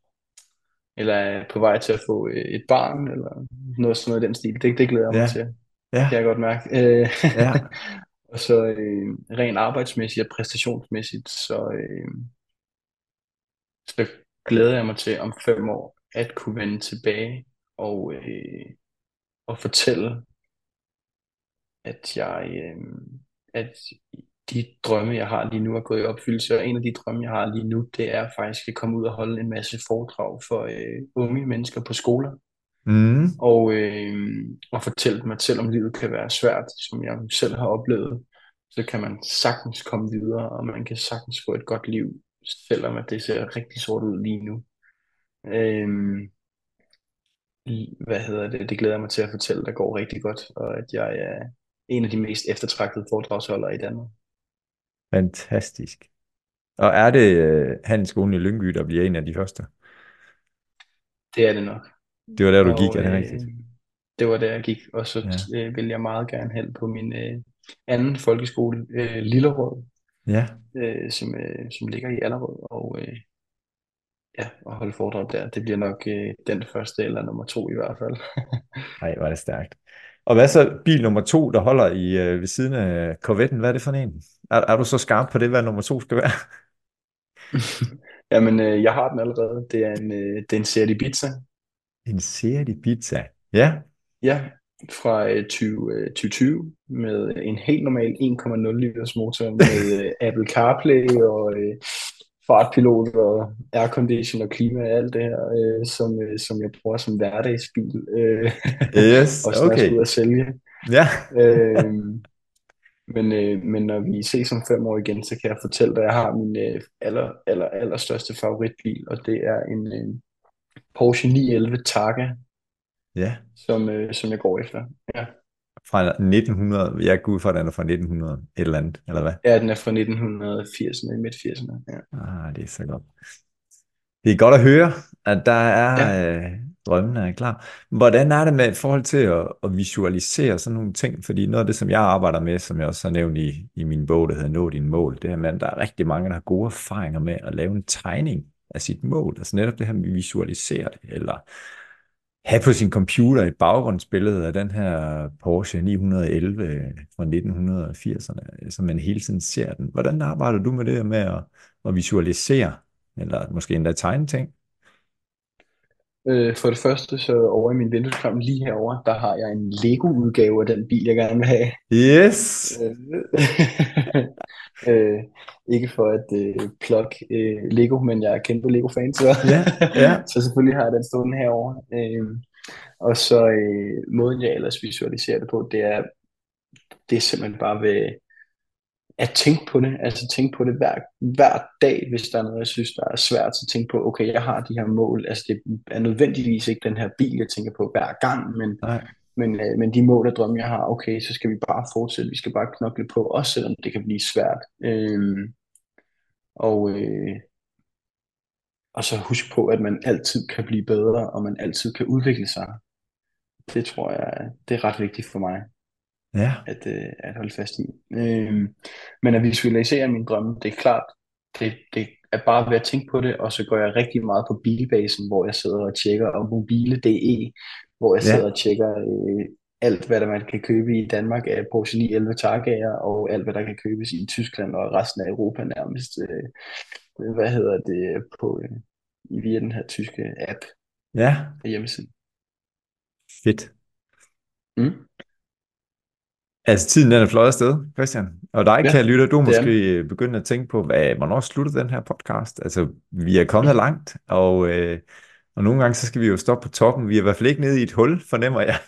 eller er på vej til at få øh, et barn, eller noget sådan noget i den stil. Det, det glæder jeg mig Ja, til, kan jeg godt mærke. Øh, ja. og så øh, rent arbejdsmæssigt og præstationsmæssigt, så, øh, så glæder jeg mig til om fem år at kunne vende tilbage og, øh, og fortælle, at jeg, øh, at de drømme, jeg har lige nu, er gået i opfyldelse. Og en af de drømme, jeg har lige nu, det er faktisk at komme ud og holde en masse foredrag for øh, unge mennesker på skoler. Mm. Og, øh, og fortælle dem, at selvom livet kan være svært, som jeg selv har oplevet, så kan man sagtens komme videre, og man kan sagtens få et godt liv, selvom at det ser rigtig sort ud lige nu. Øh, hvad hedder det? Det glæder jeg mig til at fortælle, der går rigtig godt, og at jeg er en af de mest eftertragtede foredragsholdere i Danmark. Fantastisk. Og er det øh, Handelsskolen i Lyngby, der bliver en af de første? Det er det nok. Det var der, du Og, gik, er det øh, rigtigt? Det var der, jeg gik, og så Ja. øh, vil jeg meget gerne hen på min øh, anden folkeskole, øh, Lillerød, Ja, øh, som, øh, som ligger i Allerød, og øh, ja, og holde foredrag der. Det bliver nok øh, den første eller nummer to i hvert fald. nej, var det stærkt. Og hvad så bil nummer to, der holder i øh, ved siden af Corvetten? Hvad er det for en? Er, er du så skarp på det, hvad nummer to skal være? Jamen, øh, jeg har den allerede. Det er en, øh, det er en Seat Ibiza. En Seat Ibiza. Ja, Ja, fra øh, 20, øh, 2020 med en helt normal 1,0 liters motor med øh, Apple CarPlay og øh, fartpilot og aircondition og klima og alt det her, øh, som, øh, som jeg bruger som hverdagsbil. Øh, yes, skal okay. ud og sælge. Ja, Øh, men, øh, men når vi ses om fem år igen, så kan jeg fortælle dig, at jeg har min øh, aller, aller, aller største favoritbil, og det er en øh, Porsche 911 Targa, ja. som, øh, som jeg går efter. Ja. Fra 1900, jeg går ud fra, at den er fra 1900 et eller andet, eller hvad? Ja, den er fra 1980'erne, midt 80'erne. Ja. Ah, det er så godt. Det er godt at høre, at der er Ja. øh, drømmene er klar. Hvordan er det med i forhold til at, at visualisere sådan nogle ting? Fordi noget af det, som jeg arbejder med, som jeg også har nævnt i, i min bog, der hedder Nå din mål, det er, at der er rigtig mange, der har gode erfaringer med at lave en tegning af sit mål. Altså netop det her med at visualisere det, eller have på sin computer et baggrundsbillede af den her Porsche 911 fra 1980'erne, så man hele tiden ser den. Hvordan arbejder du med det med at, at visualisere, eller måske endda tegne ting? Øh, for det første, så over i min vindueskarm lige herover, der har jeg en Lego-udgave af den bil, jeg gerne vil have. Yes! Øh, øh, ikke for at øh, plukke øh, Lego, men jeg er kæmpe Lego-fan, så, Ja, ja. så selvfølgelig har jeg den stående herover. Øh, og så øh, måden, jeg ellers visualiserer det på, det er, det er simpelthen bare ved at tænke på det, altså tænke på det hver, hver dag, hvis der er noget, jeg synes, der er svært, så tænke på, okay, jeg har de her mål, altså det er nødvendigvis ikke den her bil, jeg tænker på hver gang, men, Nej. men, øh, men de mål og drømme, jeg har, okay, så skal vi bare fortsætte, vi skal bare knokle på, også selvom det kan blive svært. Øhm, og, øh, og så husk på, at man altid kan blive bedre, og man altid kan udvikle sig. Det tror jeg, det er ret vigtigt for mig Ja, at, øh, at holde fast i. Øhm, men at visualisere min drømme, det er klart, det, det er bare ved at tænke på det, og så går jeg rigtig meget på bilbasen, hvor jeg sidder og tjekker, og mobile.de, hvor jeg Ja. sidder og tjekker øh, alt, hvad der man kan købe i Danmark af Porsche 911 Targaer, og alt, hvad der kan købes i Tyskland og resten af Europa nærmest. Øh, hvad hedder det på øh, via den her tyske app ja, på hjemmesiden. fedt. Mm. Altså, tiden den er fløjet afsted, Christian. Og dig, Ja, kære lytter, du er det er måske begyndt at tænke på, hvad, hvornår slutter den her podcast? Altså, vi er kommet langt, og, øh, og nogle gange så skal vi jo stoppe på toppen. Vi er i hvert fald ikke nede i et hul, fornemmer jeg.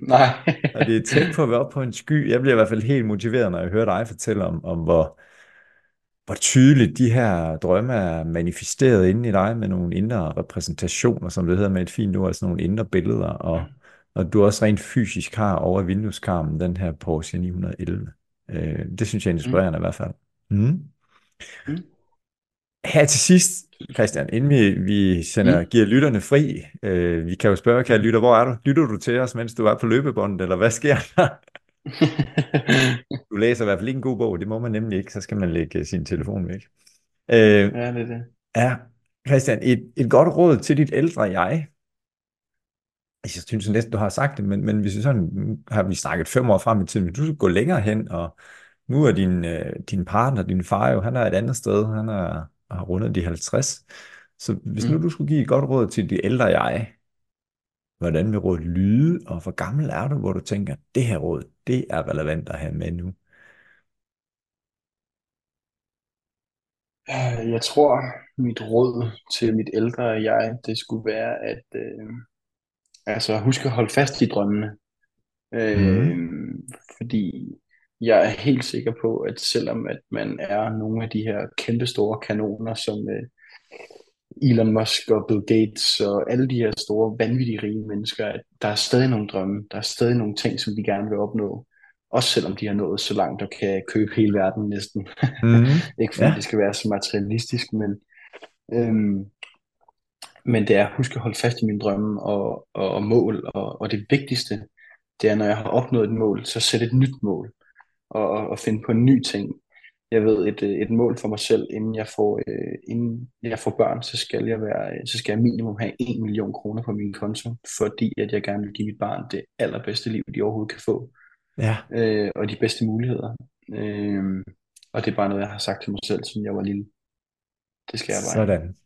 Nej. Og det er tæt på at være oppe på en sky. Jeg bliver i hvert fald helt motiveret, når jeg hører dig fortælle om, om hvor, hvor tydeligt de her drømme er manifesteret inde i dig med nogle indre repræsentationer, som det hedder med et fint ord, altså nogle indre billeder, og, og du også rent fysisk har over vindueskarmen den her Porsche 911. Øh, det synes jeg er inspirerende i hvert fald. Mm. Mm. Her til sidst, Christian, inden vi, vi sender, Mm. giver lytterne fri, øh, vi kan jo spørge, kære lytter, hvor er du? Lytter du til os, mens du er på løbebåndet, eller hvad sker der? Du læser i hvert fald ikke en god bog, det må man nemlig ikke, så skal man lægge sin telefon væk. Øh, ja, det er det. ja, Christian, et, et godt råd til dit ældre jeg. Jeg synes næsten, du har sagt det, men, men hvis vi sådan, har vi snakket fem år frem i tiden, hvis du skal gå længere hen, og nu er din, øh, din partner, din far jo, han er et andet sted, han er, har rundet de 50. Så hvis nu Mm. du skulle give et godt råd til dit ældre jeg, hvordan vil rådet lyde, og hvor gammel er du, hvor du tænker, det her råd, det er relevant at have med nu? Øh, Jeg tror, mit råd til mit ældre jeg, det skulle være at øh, altså husk at holde fast i drømmene. Øh, Mm. fordi jeg er helt sikker på, at selvom at man er nogle af de her kæmpe store kanoner, som øh, Elon Musk og Bill Gates og alle de her store, vanvittige rige mennesker, at der er stadig nogle drømme, der er stadig nogle ting, som de gerne vil opnå. Også selvom de har nået så langt og kan købe hele verden næsten. Mm. Ikke fordi Ja, det skal være så materialistisk, men, øhm, men det er at huske at holde fast i mine drømme og, og, og mål. Og, og det vigtigste, det er, når jeg har opnået et mål, så sæt et nyt mål og, og, finde på en ny ting. Jeg ved et, et mål for mig selv, inden jeg får, øh, inden jeg får børn, så skal jeg være, så skal jeg minimum have 1 million kroner på min konto, fordi at jeg gerne vil give mit barn det allerbedste liv, de overhovedet kan få, ja, øh, og de bedste muligheder. Øh, og det er bare noget, jeg har sagt til mig selv, siden jeg var lille. Det skal jeg bare sådan.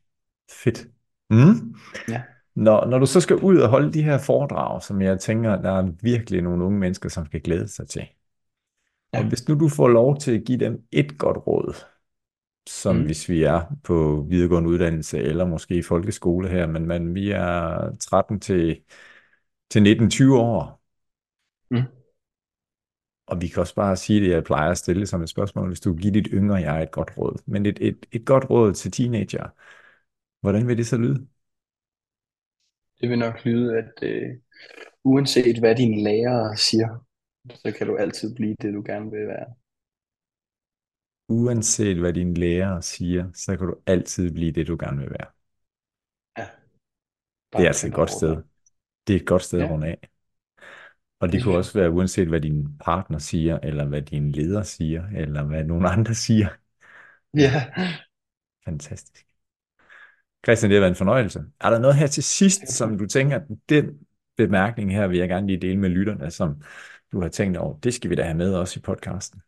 Fedt. Mm. Ja. Når, når du så skal ud og holde de her foredrag, som jeg tænker, der er virkelig nogle unge mennesker, som skal glæde sig til. Og Ja. hvis nu du får lov til at give dem et godt råd, som Mm. hvis vi er på videregående uddannelse, eller måske i folkeskole her, men, men vi er 13 til, til 19-20 år, Mm. og vi kan også bare sige det, jeg plejer at stille som et spørgsmål, hvis du giver dit yngre jeg et godt råd. Men et, et, et godt råd til teenager, hvordan vil det så lyde? Det vil nok lyde, at øh, uanset hvad dine lærere siger, så kan du altid blive det, du gerne vil være. Uanset hvad dine lærere siger, så kan du altid blive det, du gerne vil være. Ja, Det er altså et godt sted. det. Er et godt sted at Ja, runde af. Og det kunne også være uanset hvad din partner siger, eller hvad din leder siger, eller hvad nogen andre siger. Ja. fantastisk. Christian, det har været en fornøjelse. Er der noget her til sidst, Det som du tænker, den bemærkning her vil jeg gerne lige dele med lytterne, som du har tænkt over, det skal vi da have med også i podcasten.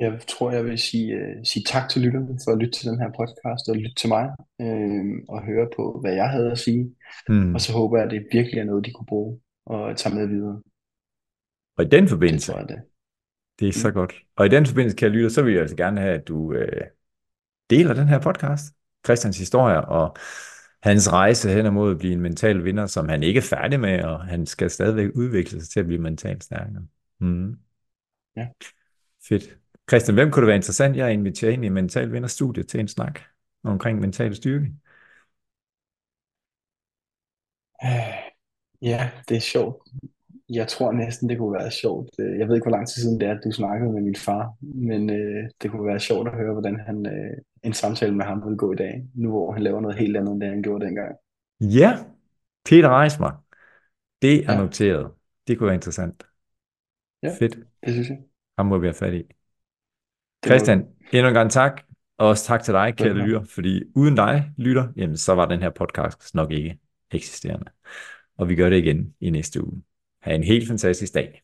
Jeg tror, jeg vil sige, uh, sige tak til lytterne for at lytte til den her podcast og lytte til mig øh, og høre på, hvad jeg havde at sige. Hmm. Og så håber jeg, at det virkelig er noget, de kunne bruge og tage med videre. Og i den Det forbindelse, tror jeg det. det er så Mm. godt. Og i den forbindelse, kan jeg lytte, så vil jeg altså gerne have, at du øh, deler den her podcast, Christians historie og hans rejse hen imod at blive en mental vinder, som han ikke er færdig med, og han skal stadigvæk udvikle sig til at blive mentalt stærkere. Mm. Ja. Fedt. Christian, hvem kunne det være interessant, jeg inviterer ind i Mental Vinder Studiet til en snak omkring mental styrke? Øh, Ja, det er sjovt. Jeg tror næsten, det kunne være sjovt. Øh, Jeg ved ikke, hvor lang tid siden det er, at du snakkede med min far, men øh, det kunne være sjovt at høre, hvordan han, øh, en samtale med ham vil gå i dag, nu hvor han laver noget helt andet, end det han gjorde dengang. Ja, Peter Reismar. Det er Ja, noteret. Det kunne være interessant. ja, Fedt. det synes jeg. Ham må vi have fat i. Christian, endnu en gang tak. Og også tak til dig, kære lytter, fordi uden dig, lytter, jamen, så var den her podcast nok ikke eksisterende. Og vi gør det igen i næste uge. Ha' en helt fantastisk dag.